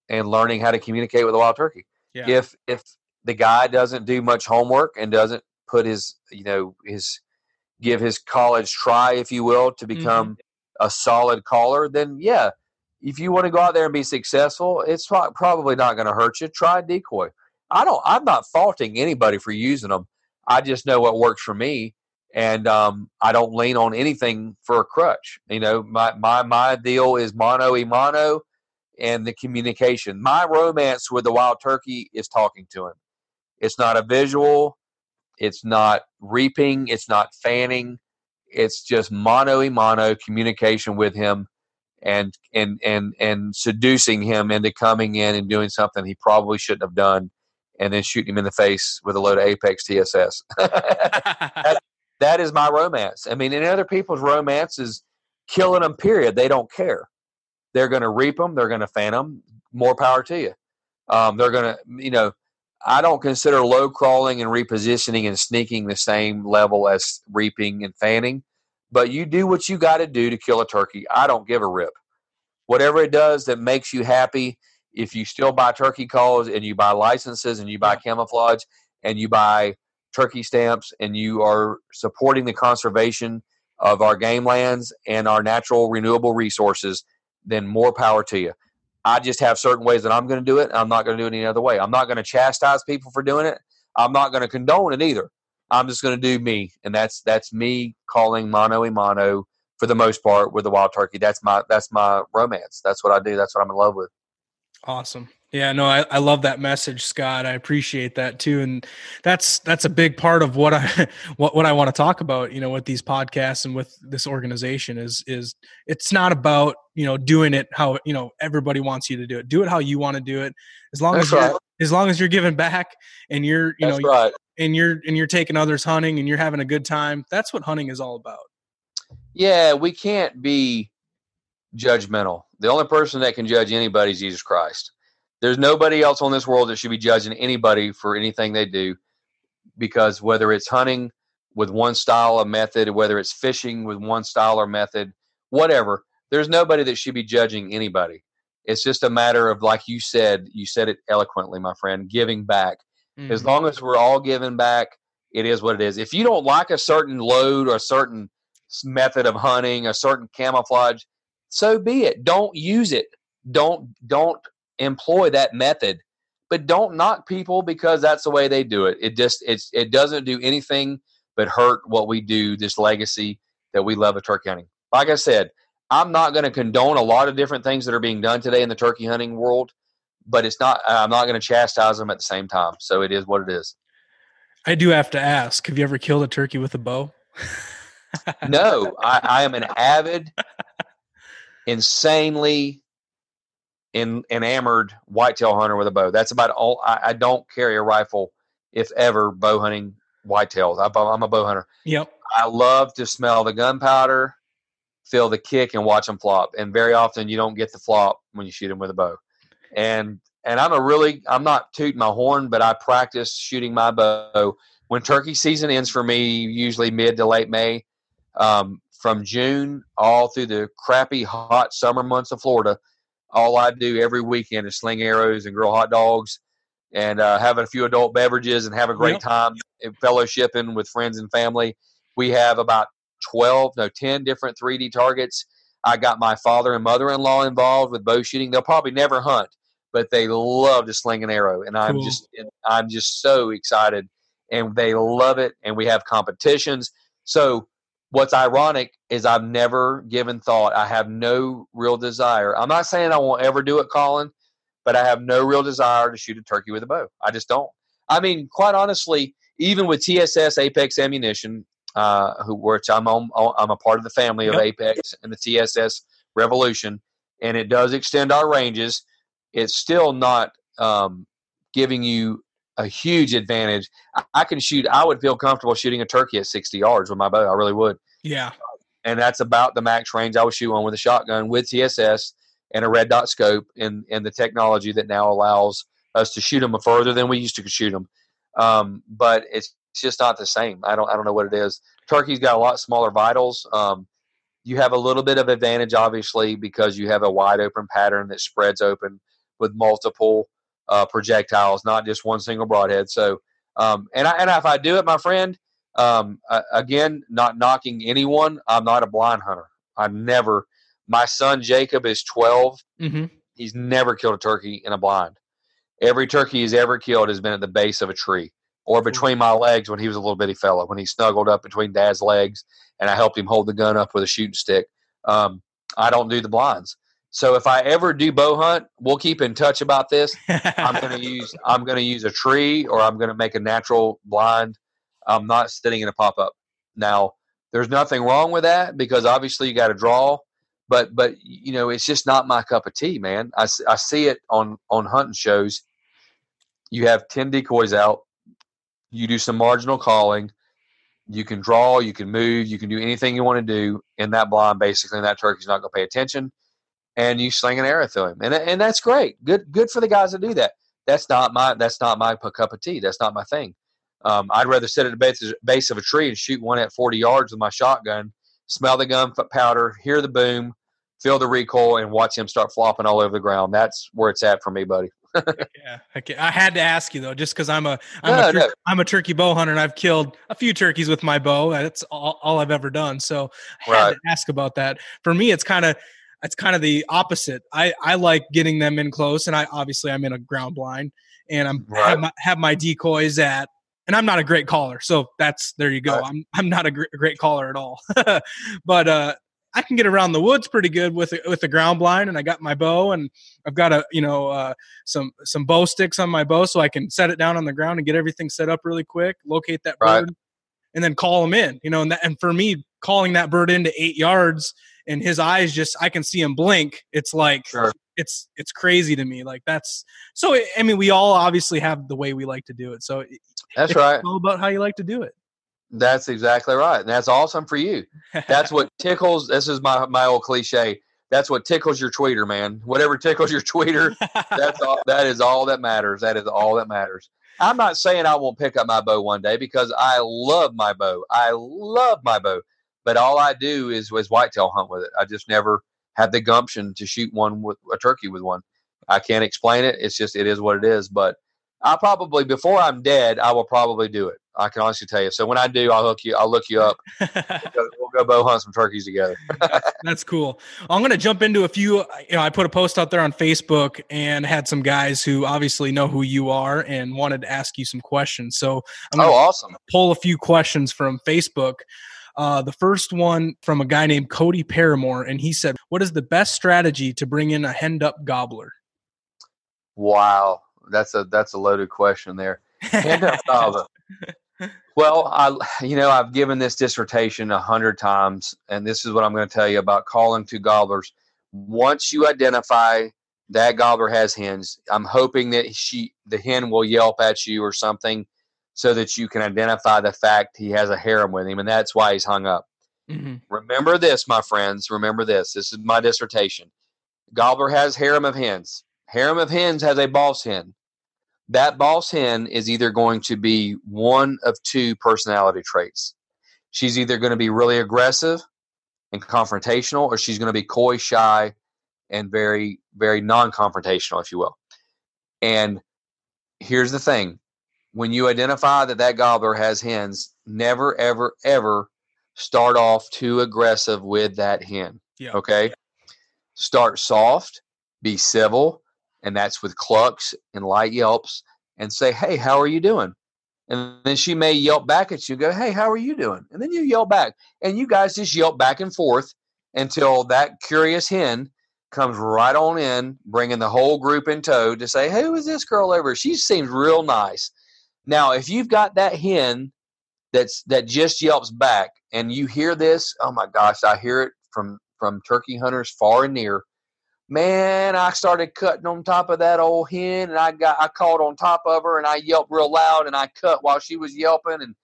and learning how to communicate with a wild turkey. Yeah. If if the guy doesn't do much homework and doesn't put his you know his give his college try, if you will, to mm-hmm. become a solid caller, then yeah, if you want to go out there and be successful, it's probably not going to hurt you. Try decoy. I don't. I'm not faulting anybody for using them. I just know what works for me, and um, I don't lean on anything for a crutch. You know, my my my deal is mono e mono, and the communication. My romance with the wild turkey is talking to him. It's not a visual. It's not reaping. It's not fanning. It's just mono e mono communication with him, and and and and seducing him into coming in and doing something he probably shouldn't have done, and then shooting him in the face with a load of Apex TSS. that is my romance. I mean, in other people's romance is killing them. Period. They don't care. They're going to reap them. They're going to fan them. More power to you. Um, they're going to, you know, I don't consider low crawling and repositioning and sneaking the same level as reaping and fanning. But you do what you got to do to kill a turkey. I don't give a rip. Whatever it does that makes you happy, if you still buy turkey calls and you buy licenses and you buy camouflage and you buy turkey stamps and you are supporting the conservation of our game lands and our natural renewable resources, then more power to you. I just have certain ways that I'm going to do it. I'm not going to do it any other way. I'm not going to chastise people for doing it. I'm not going to condone it either. I'm just going to do me, and that's that's me calling mano a mano for the most part with the wild turkey. That's my that's my romance. That's what I do. That's what I'm in love with. Awesome. Yeah, no, I, I love that message, Scott. I appreciate that too, and that's that's a big part of what I what what I want to talk about. You know, with these podcasts and with this organization is is it's not about you know doing it how you know everybody wants you to do it. Do it how you want to do it. As long That's as right. you're, as long as you're giving back and you're you That's know right. and you're and you're taking others hunting and you're having a good time. That's what hunting is all about. Yeah, we can't be judgmental. The only person that can judge anybody is Jesus Christ. There's nobody else on this world that should be judging anybody for anything they do because whether it's hunting with one style or method, whether it's fishing with one style or method, whatever, there's nobody that should be judging anybody. It's just a matter of, like you said, you said it eloquently, my friend, giving back. As Mhm. long as we're all giving back, it is what it is. If you don't like a certain load or a certain method of hunting, a certain camouflage, so be it. Don't use it. Don't don't employ that method. But don't knock people because that's the way they do it. It just it's it doesn't do anything but hurt what we do, this legacy that we love of turkey hunting. Like I said, I'm not going to condone a lot of different things that are being done today in the turkey hunting world, but it's not I'm not going to chastise them at the same time. So it is what it is. I do have to ask: Have you ever killed a turkey with a bow? No, I, I am an avid, insanely in, enamored whitetail hunter with a bow. That's about all. I, I don't carry a rifle, if ever, bow hunting whitetails. I, I'm a bow hunter. Yep. I love to smell the gunpowder, feel the kick, and watch them flop. And very often, you don't get the flop when you shoot them with a bow. And and I'm a really I'm not tooting my horn, but I practice shooting my bow when turkey season ends for me. Usually mid to late May, um, from June all through the crappy hot summer months of Florida. All I do every weekend is sling arrows and grill hot dogs, and uh, have a few adult beverages and have a great Yep. time fellowshipping with friends and family. We have about 12, no, 10 different 3D targets. I got my father and mother in law involved with bow shooting. They'll probably never hunt, but they love to sling an arrow. And I'm Cool. just I'm just so excited. And they love it. And we have competitions. So what's ironic is I've never given thought. I have no real desire. I'm not saying I won't ever do it, Collin, but I have no real desire to shoot a turkey with a bow. I just don't. I mean, quite honestly, even with TSS Apex Ammunition, uh, who which I'm on, I'm a part of the family of Yep. Apex and the TSS Revolution, and it does extend our ranges. It's still not um, giving you a huge advantage. I, I can shoot. I would feel comfortable shooting a turkey at 60 yards with my bow. I really would Yeah. and that's about the max range I would shoot on with a shotgun with TSS and a red dot scope and and the technology that now allows us to shoot them further than we used to shoot them. Um, but it's it's just not the same. I don't I don't know what it is. Turkey's got a lot smaller vitals. Um, you have a little bit of advantage, obviously, because you have a wide open pattern that spreads open with multiple uh, projectiles, not just one single broadhead. So, um, and I, and if I do it, my friend, um, uh, again, not knocking anyone. I'm not a blind hunter. I never. My son Jacob is 12. hmm He's never killed a turkey in a blind. Every turkey he's ever killed has been at the base of a tree or between my legs when he was a little bitty fellow, when he snuggled up between dad's legs and I helped him hold the gun up with a shooting stick. Um, I don't do the blinds. So if I ever do bow hunt, we'll keep in touch about this. I'm going to use I'm going to use a tree or I'm going to make a natural blind. I'm not sitting in a pop up. Now, there's nothing wrong with that because obviously you got to draw, but but you know it's just not my cup of tea, man. I, I see it on on hunting shows. You have ten decoys out. You do some marginal calling. you can draw, you can move, you can do anything you want to do in that blind. Basically, and that turkey's not going to pay attention, and you sling an arrow through him, and and that's great. Good good for the guys that do that. That's not my that's not my cup of tea. That's not my thing. Um, I'd rather sit at the base, base of a tree and shoot one at 40 yards with my shotgun, smell the gun powder, hear the boom, feel the recoil, and watch him start flopping all over the ground. That's where it's at for me, buddy. yeah, okay. I had to ask you though, just because I'm a I'm no, a tur- no. I'm a turkey bow hunter and I've killed a few turkeys with my bow. That's all, all I've ever done. So I had right. to ask about that. For me, it's kind of it's kind of the opposite. I I like getting them in close, and I obviously I'm in a ground blind, and I'm right. have, my, have my decoys at and I'm not a great caller, so that's there you go. Right. I'm I'm not a great, great caller at all, but uh, I can get around the woods pretty good with with the ground blind, and I got my bow, and I've got a you know uh, some some bow sticks on my bow, so I can set it down on the ground and get everything set up really quick, locate that right. bird, and then call them in. You know, and that, and for me, calling that bird into eight yards, and his eyes just I can see him blink. It's like sure. it's it's crazy to me. Like that's so. I mean, we all obviously have the way we like to do it. So that's right. all about how you like to do it. That's exactly right. And that's awesome for you. That's what tickles. This is my, my old cliche. That's what tickles your tweeter, man. Whatever tickles your tweeter, that's all, that is all that matters. That is all that matters. I'm not saying I won't pick up my bow one day because I love my bow. I love my bow. But all I do is was whitetail hunt with it. I just never had the gumption to shoot one with a turkey with one. I can't explain it. It's just it is what it is. But I probably before I'm dead, I will probably do it. I can honestly tell you. So when I do, I'll hook you. I'll look you up. we'll, go, we'll go bow hunt some turkeys together. That's cool. I'm going to jump into a few. You know, I put a post out there on Facebook and had some guys who obviously know who you are and wanted to ask you some questions. So I'm oh, awesome. Pull a few questions from Facebook. Uh, the first one from a guy named Cody Paramore, and he said, "What is the best strategy to bring in a henned up gobbler?" Wow, that's a that's a loaded question there. Hand up gobbler. well, I you know I've given this dissertation a hundred times, and this is what I'm going to tell you about calling to gobblers. Once you identify that gobbler has hens, I'm hoping that she the hen will yelp at you or something, so that you can identify the fact he has a harem with him, and that's why he's hung up. Mm-hmm. Remember this, my friends. Remember this. This is my dissertation. Gobbler has harem of hens. Harem of hens has a boss hen that boss hen is either going to be one of two personality traits. She's either going to be really aggressive and confrontational, or she's going to be coy, shy, and very, very non confrontational, if you will. And here's the thing when you identify that that gobbler has hens, never, ever, ever start off too aggressive with that hen. Yeah. Okay. Start soft, be civil, and that's with clucks and light yelps, and say, Hey, how are you doing? And then she may yelp back at you, go, Hey, how are you doing? And then you yell back. And you guys just yelp back and forth until that curious hen comes right on in, bringing the whole group in tow to say, Who is this girl over? She seems real nice. Now, if you've got that hen that's that just yelps back and you hear this, oh my gosh, I hear it from from turkey hunters far and near man, I started cutting on top of that old hen, and I got I caught on top of her, and I yelped real loud, and I cut while she was yelping, and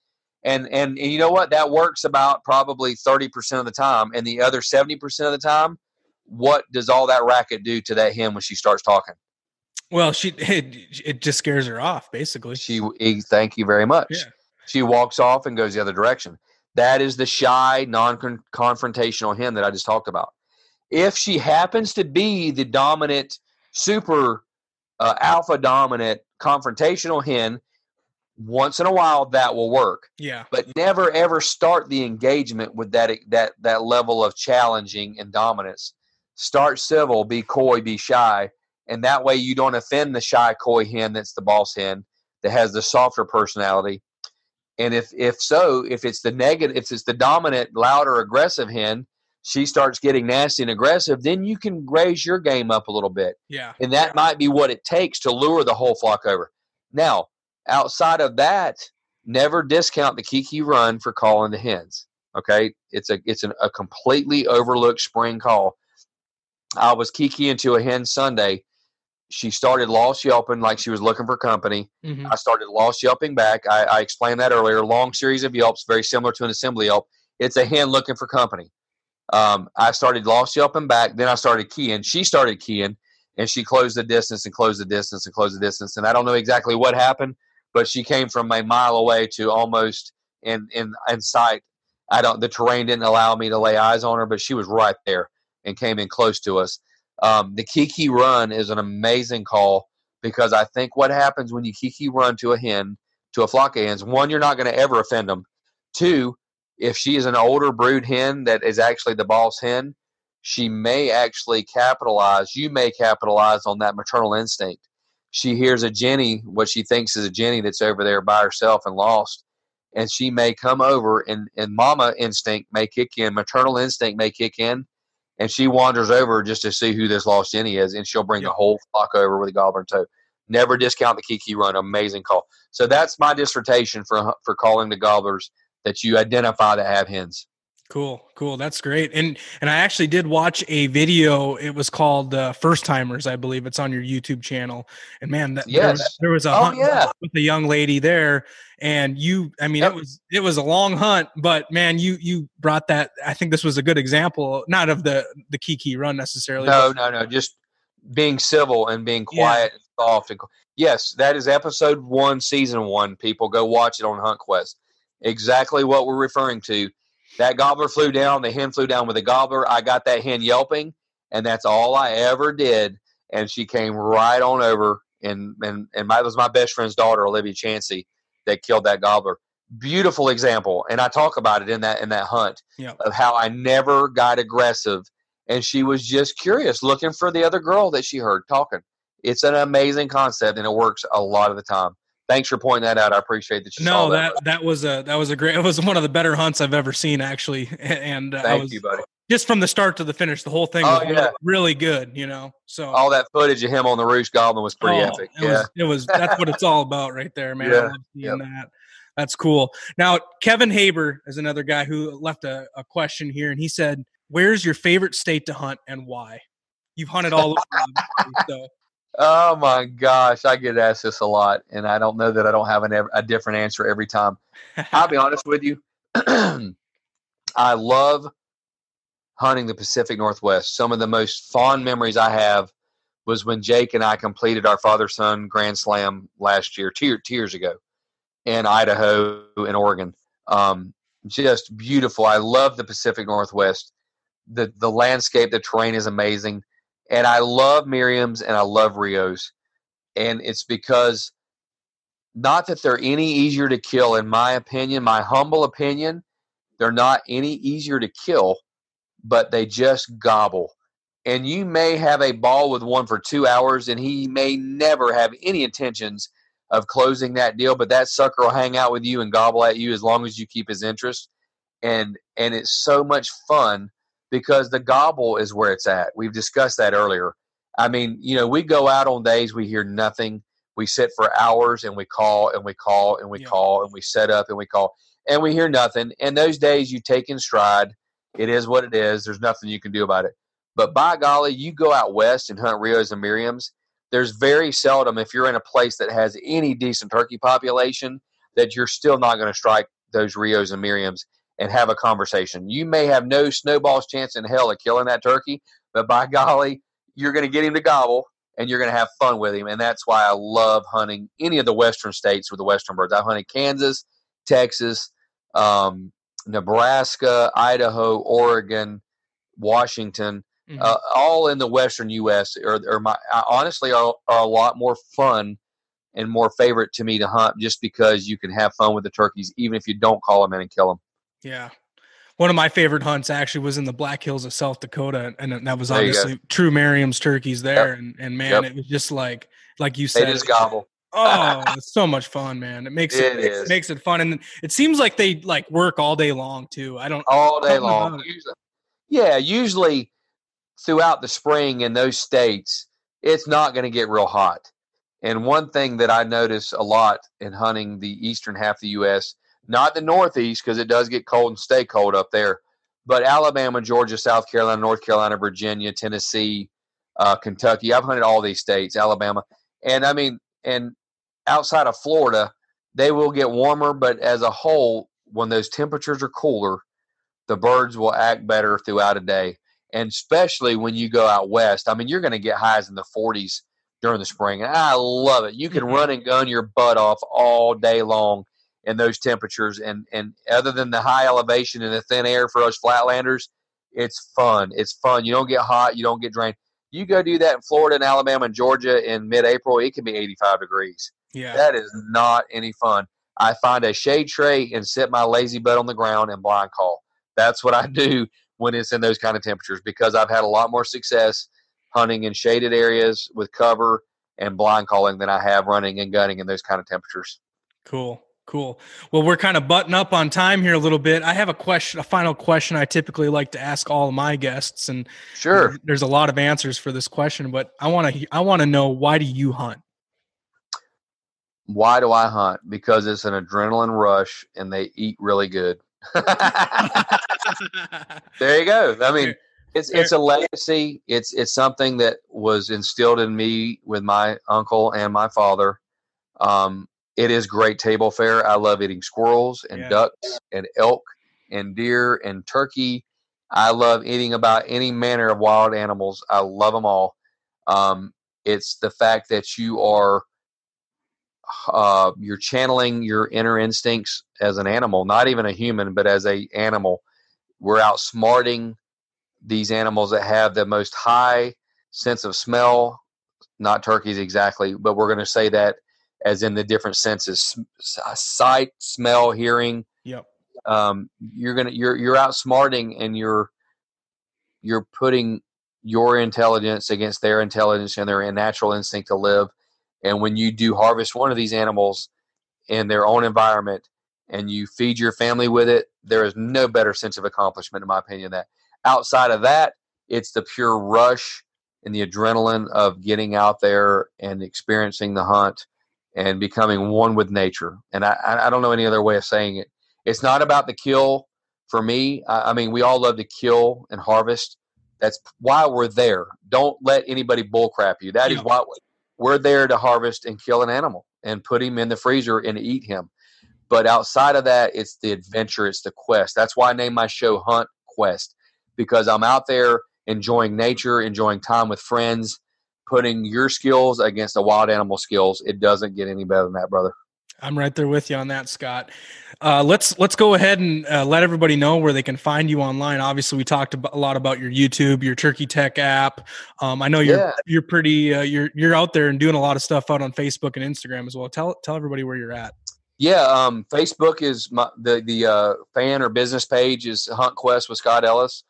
and and, and you know what? That works about probably thirty percent of the time, and the other seventy percent of the time, what does all that racket do to that hen when she starts talking? Well, she it, it just scares her off, basically. She thank you very much. Yeah. She walks off and goes the other direction. That is the shy, non-confrontational hen that I just talked about if she happens to be the dominant, super uh, alpha dominant confrontational hen, once in a while that will work. Yeah. But never ever start the engagement with that that that level of challenging and dominance. Start civil, be coy, be shy, and that way you don't offend the shy coy hen that's the boss hen that has the softer personality. And if if so, if it's the negative, if it's the dominant, louder, aggressive hen, she starts getting nasty and aggressive, then you can raise your game up a little bit. Yeah. And that yeah. might be what it takes to lure the whole flock over. Now, outside of that, never discount the kee-kee run for calling the hens. Okay. It's a it's an, a completely overlooked spring call. I was kee-kee into a hen Sunday she started lost yelping like she was looking for company. Mhm. I started lost yelping back. I, I explained that earlier. Long series of yelps, very similar to an assembly yelp. It's a hen looking for company. Um, I started lost yelping back. Then I started keying. She started keying, and she closed the distance and closed the distance and closed the distance. And I don't know exactly what happened, but she came from a mile away to almost in in in sight. I don't. The terrain didn't allow me to lay eyes on her, but she was right there and came in close to us. Um, the kee-kee run is an amazing call because I think what happens when you kee-kee run to a hen, to a flock of hens, one, you're not going to ever offend them. Two, if she is an older brood hen that is actually the boss hen, she may actually capitalize, you may capitalize on that maternal instinct. She hears a Jenny, what she thinks is a Jenny that's over there by herself and lost, and she may come over and, and mama instinct may kick in, maternal instinct may kick in, and she wanders over just to see who this lost Jenny is, and she'll bring Yep. the whole flock over with a gobbler in tow. Never discount the kee-kee run. Amazing call. So that's my dissertation for for calling the gobblers that you identify that have hens. Cool, cool. That's great. And and I actually did watch a video. It was called uh, First Timers, I believe. It's on your YouTube channel. And man, that, there, Yes. was, there was a Oh, hunt yeah. with a young lady there, and you. I mean, Yep. it was it was a long hunt, but man, you you brought that. I think this was a good example, not of the the kee-kee run necessarily. No, no, no. Just being civil and being Yeah. quiet and soft. And yes, that is episode one, season one. People go watch it on Hunt Quest. Exactly what we're referring to. That gobbler flew down. The hen flew down with the gobbler. I got that hen yelping, and that's all I ever did. And she came right on over, and and and my, it was my best friend's daughter, Olivia Chansey, that killed that gobbler. Beautiful example, and I talk about it in that in that hunt Yeah. of how I never got aggressive and she was just curious, looking for the other girl that she heard talking. It's an amazing concept, and it works a lot of the time. Thanks for pointing that out. I appreciate that you saw No, that. that that was a that was a great. It was one of the better hunts I've ever seen, actually. And uh, I Thank was, you, buddy. just from the start to the finish, the whole thing Oh, was really, yeah. really good. You know, so All that footage of him on the roost goblin was pretty Oh, epic. It Yeah. was, it was that's what it's all about right there, man. I Yeah, love seeing that. That's cool. Now, Kevin Haber is another guy who left a, a question here, and he said, "Where's your favorite state to hunt and why?" You've hunted all over, so Oh my gosh, I get asked this a lot, and I don't know that I don't have an, a different answer every time. I'll be honest with you. I love hunting the Pacific Northwest. Some of the most fond memories I have was when Jake and I completed our father son Grand Slam last year, two, two years ago, in Idaho and Oregon. Um, just beautiful. I love the Pacific Northwest. The the landscape, the terrain is amazing, and I love Merriam's and I love Rios, and it's because not that they're any easier to kill, in my opinion, my humble opinion, they're not any easier to kill, but they just gobble. And you may have a ball with one for two hours, and he may never have any intentions of closing that deal, but that sucker will hang out with you and gobble at you as long as you keep his interest. And and it's so much fun because the gobble is where it's at. We've discussed that earlier. I mean, you know, we go out on days we hear nothing. We sit for hours and we call and we call and we Yeah. call and we set up and we call and we hear nothing. And those days you take in stride. It is what it is. There's nothing you can do about it. But by golly, you go out west and hunt Rios and Merriams. There's very seldom, if you're in a place that has any decent turkey population, that you're still not going to strike those Rios and Merriams and have a conversation. You may have no snowball's chance in hell of killing that turkey, but by golly, you're going to get him to gobble and you're going to have fun with him. And that's why I love hunting any of the western states with the western birds. I hunted Kansas, Texas, um, Nebraska, Idaho, Oregon, Washington, Mhm. uh, all in the western U.S. are, are my honestly are, are a lot more fun and more favorite to me to hunt just because you can have fun with the turkeys even if you don't call them in and kill them. Yeah. One of my favorite hunts actually was in the Black Hills of South Dakota, and that was There obviously true Merriam's turkeys there. And and man, Yep. it was just like like you They said, just gobble. Oh, it's so much fun, man! It makes it, It is. makes it fun, and it seems like they like work all day long too. I don't. all day long. Usually, yeah, usually throughout the spring in those states, it's not going to get real hot. And one thing that I notice a lot in hunting the eastern half of the U.S., not the northeast because it does get cold and stay cold up there, but Alabama, Georgia, South Carolina, North Carolina, Virginia, Tennessee, uh, Kentucky. I've hunted all these states, Alabama, and I mean, and outside of Florida, they will get warmer, but as a whole, when those temperatures are cooler, the birds will act better throughout a day. And especially when you go out west, I mean, you're going to get highs in the 40s during the spring. And I love it. You can run and gun your butt off all day long in those temperatures. And, and other than the high elevation and the thin air for us flatlanders, it's fun. It's fun. You don't get hot. You don't get drained. You go do that in Florida and Alabama and Georgia in mid April, it can be 85 degrees. Yeah. That is not any fun. I find a shade tray and sit my lazy butt on the ground and blind call. That's what I do when it's in those kind of temperatures because I've had a lot more success hunting in shaded areas with cover and blind calling than I have running and gunning in those kind of temperatures. Cool. Cool. Well, we're kind of button up on time here a little bit. I have a question, a final question I typically like to ask all of my guests and Sure. there's a lot of answers for this question, but I want to I want to know why do you hunt? Why do I hunt? Because it's an adrenaline rush and they eat really good. there you go. I mean, it's it's a legacy. It's it's something that was instilled in me with my uncle and my father. Um, it is great table fare. I love eating squirrels and Yeah. ducks and elk and deer and turkey. I love eating about any manner of wild animals. I love them all. Um, it's the fact that you are uh, you're channeling your inner instincts as an animal, not even a human, but as a animal. We're outsmarting these animals that have the most high sense of smell, not turkeys exactly, but we're going to say that as in the different senses: sight, smell, hearing. Yep. Um, you're gonna you're you're outsmarting and you're you're putting your intelligence against their intelligence and their natural instinct to live. And when you do harvest one of these animals in their own environment and you feed your family with it, there is no better sense of accomplishment, in my opinion, than that. Outside of that, it's the pure rush and the adrenaline of getting out there and experiencing the hunt and becoming one with nature. And I, I don't know any other way of saying it. It's not about the kill for me. I, I mean, we all love to kill and harvest. That's why we're there. Don't let anybody bullcrap you. That is Yeah. why we're there to harvest and kill an animal and put him in the freezer and eat him. But outside of that, it's the adventure, it's the quest. That's why I named my show Hunt Quest because I'm out there enjoying nature, enjoying time with friends, putting your skills against the wild animal skills. It doesn't get any better than that, brother. I'm right there with you on that, Scott. Uh, let's let's go ahead and uh, let everybody know where they can find you online. Obviously, we talked a lot about your YouTube, your Turkey Tech app. Um, I know you're Yeah. you're pretty uh, you're you're out there and doing a lot of stuff out on Facebook and Instagram as well. Tell tell everybody where you're at. Yeah, um, Facebook is my the the uh, fan or business page is Hunt Quest with Scott Ellis.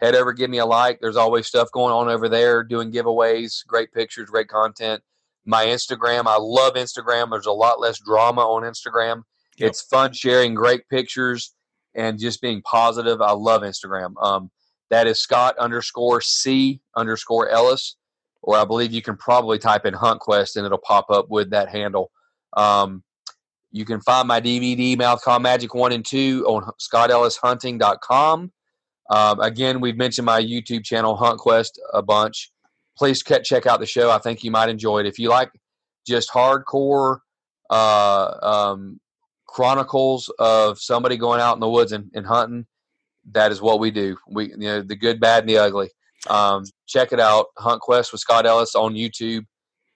Head over, give me a like. There's always stuff going on over there, doing giveaways, great pictures, great content. My Instagram, I love Instagram. There's a lot less drama on Instagram. Yep. It's fun sharing great pictures and just being positive. I love Instagram. Um, that is Scott underscore C underscore Ellis, or I believe you can probably type in Hunt Quest and it'll pop up with that handle. Um, you can find my DVD, Mouth Call Magic 1 and 2, on scottellishunting.com. Um, again, we've mentioned my YouTube channel, Hunt Quest, a bunch. Please check out the show. I think you might enjoy it. If you like just hardcore uh, um, chronicles of somebody going out in the woods and, and hunting, that is what we do. We, you know, the good, bad, and the ugly. Um, check it out, Hunt Quest with Scott Ellis on YouTube,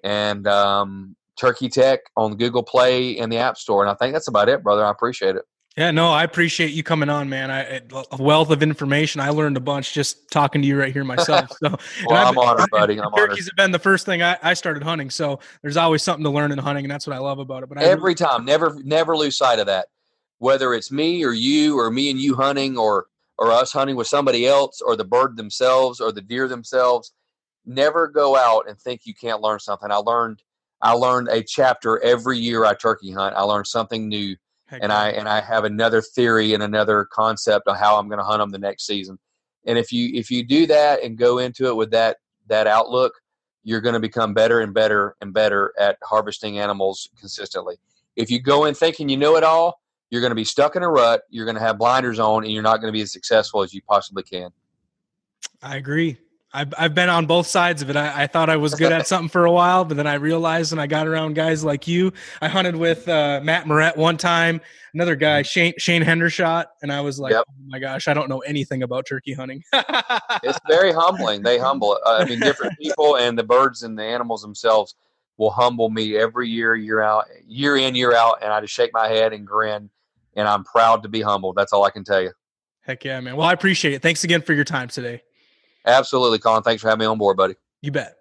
and um, Turkey Tech on Google Play and the App Store. And I think that's about it, brother. I appreciate it. Yeah, no, I appreciate you coming on, man. I a wealth of information. I learned a bunch just talking to you right here myself. So, Well, I'm honored, buddy. I'm honored. turkeys have been the first thing I, I started hunting. So there's always something to learn in hunting, and that's what I love about it. But I, Every time, never, never lose sight of that. Whether it's me or you or me and you hunting or or us hunting with somebody else or the bird themselves or the deer themselves, never go out and think you can't learn something. I learned I learned a chapter every year I turkey hunt. I learned something new. Heck and. I and I have another theory and another concept of how I'm going to hunt them the next season. And if you if you do that and go into it with that that outlook, you're going to become better and better and better at harvesting animals consistently. If you go in thinking you know it all, you're going to be stuck in a rut. You're going to have blinders on, and you're not going to be as successful as you possibly can. I agree. I've, I've been on both sides of it. I, I thought I was good at something for a while, but then I realized when I got around guys like you, I hunted with uh, Matt Morrett one time, another guy, Mm-hmm. Shane, Shane Hendershot. And I was like, Yep. oh my gosh, I don't know anything about turkey hunting. it's very humbling. They humble. uh, I mean, different people and the birds and the animals themselves will humble me every year, year out, year in, year out, and I just shake my head and grin, and I'm proud to be humbled. That's all I can tell you. Heck yeah, man. Well, I appreciate it. Thanks again for your time today. Absolutely, Collin. Thanks for having me on board, buddy. You bet.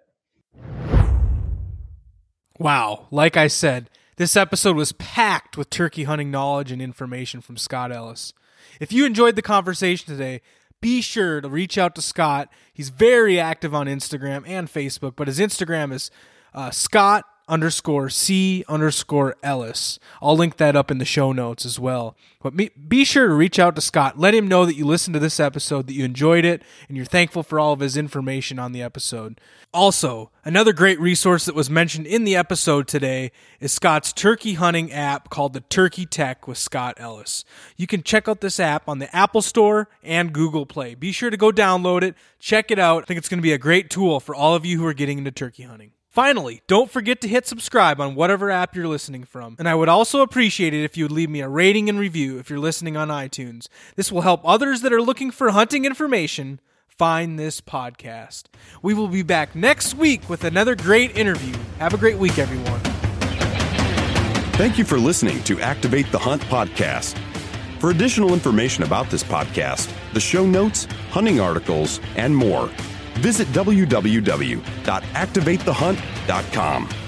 Wow. Like I said, this episode was packed with turkey hunting knowledge and information from Scott Ellis. If you enjoyed the conversation today, be sure to reach out to Scott. He's very active on Instagram and Facebook, but his Instagram is uh, Scott underscore C underscore Ellis. I'll link that up in the show notes as well. But be sure to reach out to Scott. Let him know that you listened to this episode, that you enjoyed it, and you're thankful for all of his information on the episode. Also, another great resource that was mentioned in the episode today is Scott's turkey hunting app called the Turkey Tech with Scott Ellis. You can check out this app on the Apple Store and Google Play. Be sure to go download it, check it out. I think it's going to be a great tool for all of you who are getting into turkey hunting. Finally, don't forget to hit subscribe on whatever app you're listening from. And I would also appreciate it if you would leave me a rating and review if you're listening on iTunes. This will help others that are looking for hunting information find this podcast. We will be back next week with another great interview. Have a great week, everyone. Thank you for listening to Activate the Hunt podcast. For additional information about this podcast, the show notes, hunting articles, and more, visit www.activatethehunt.com.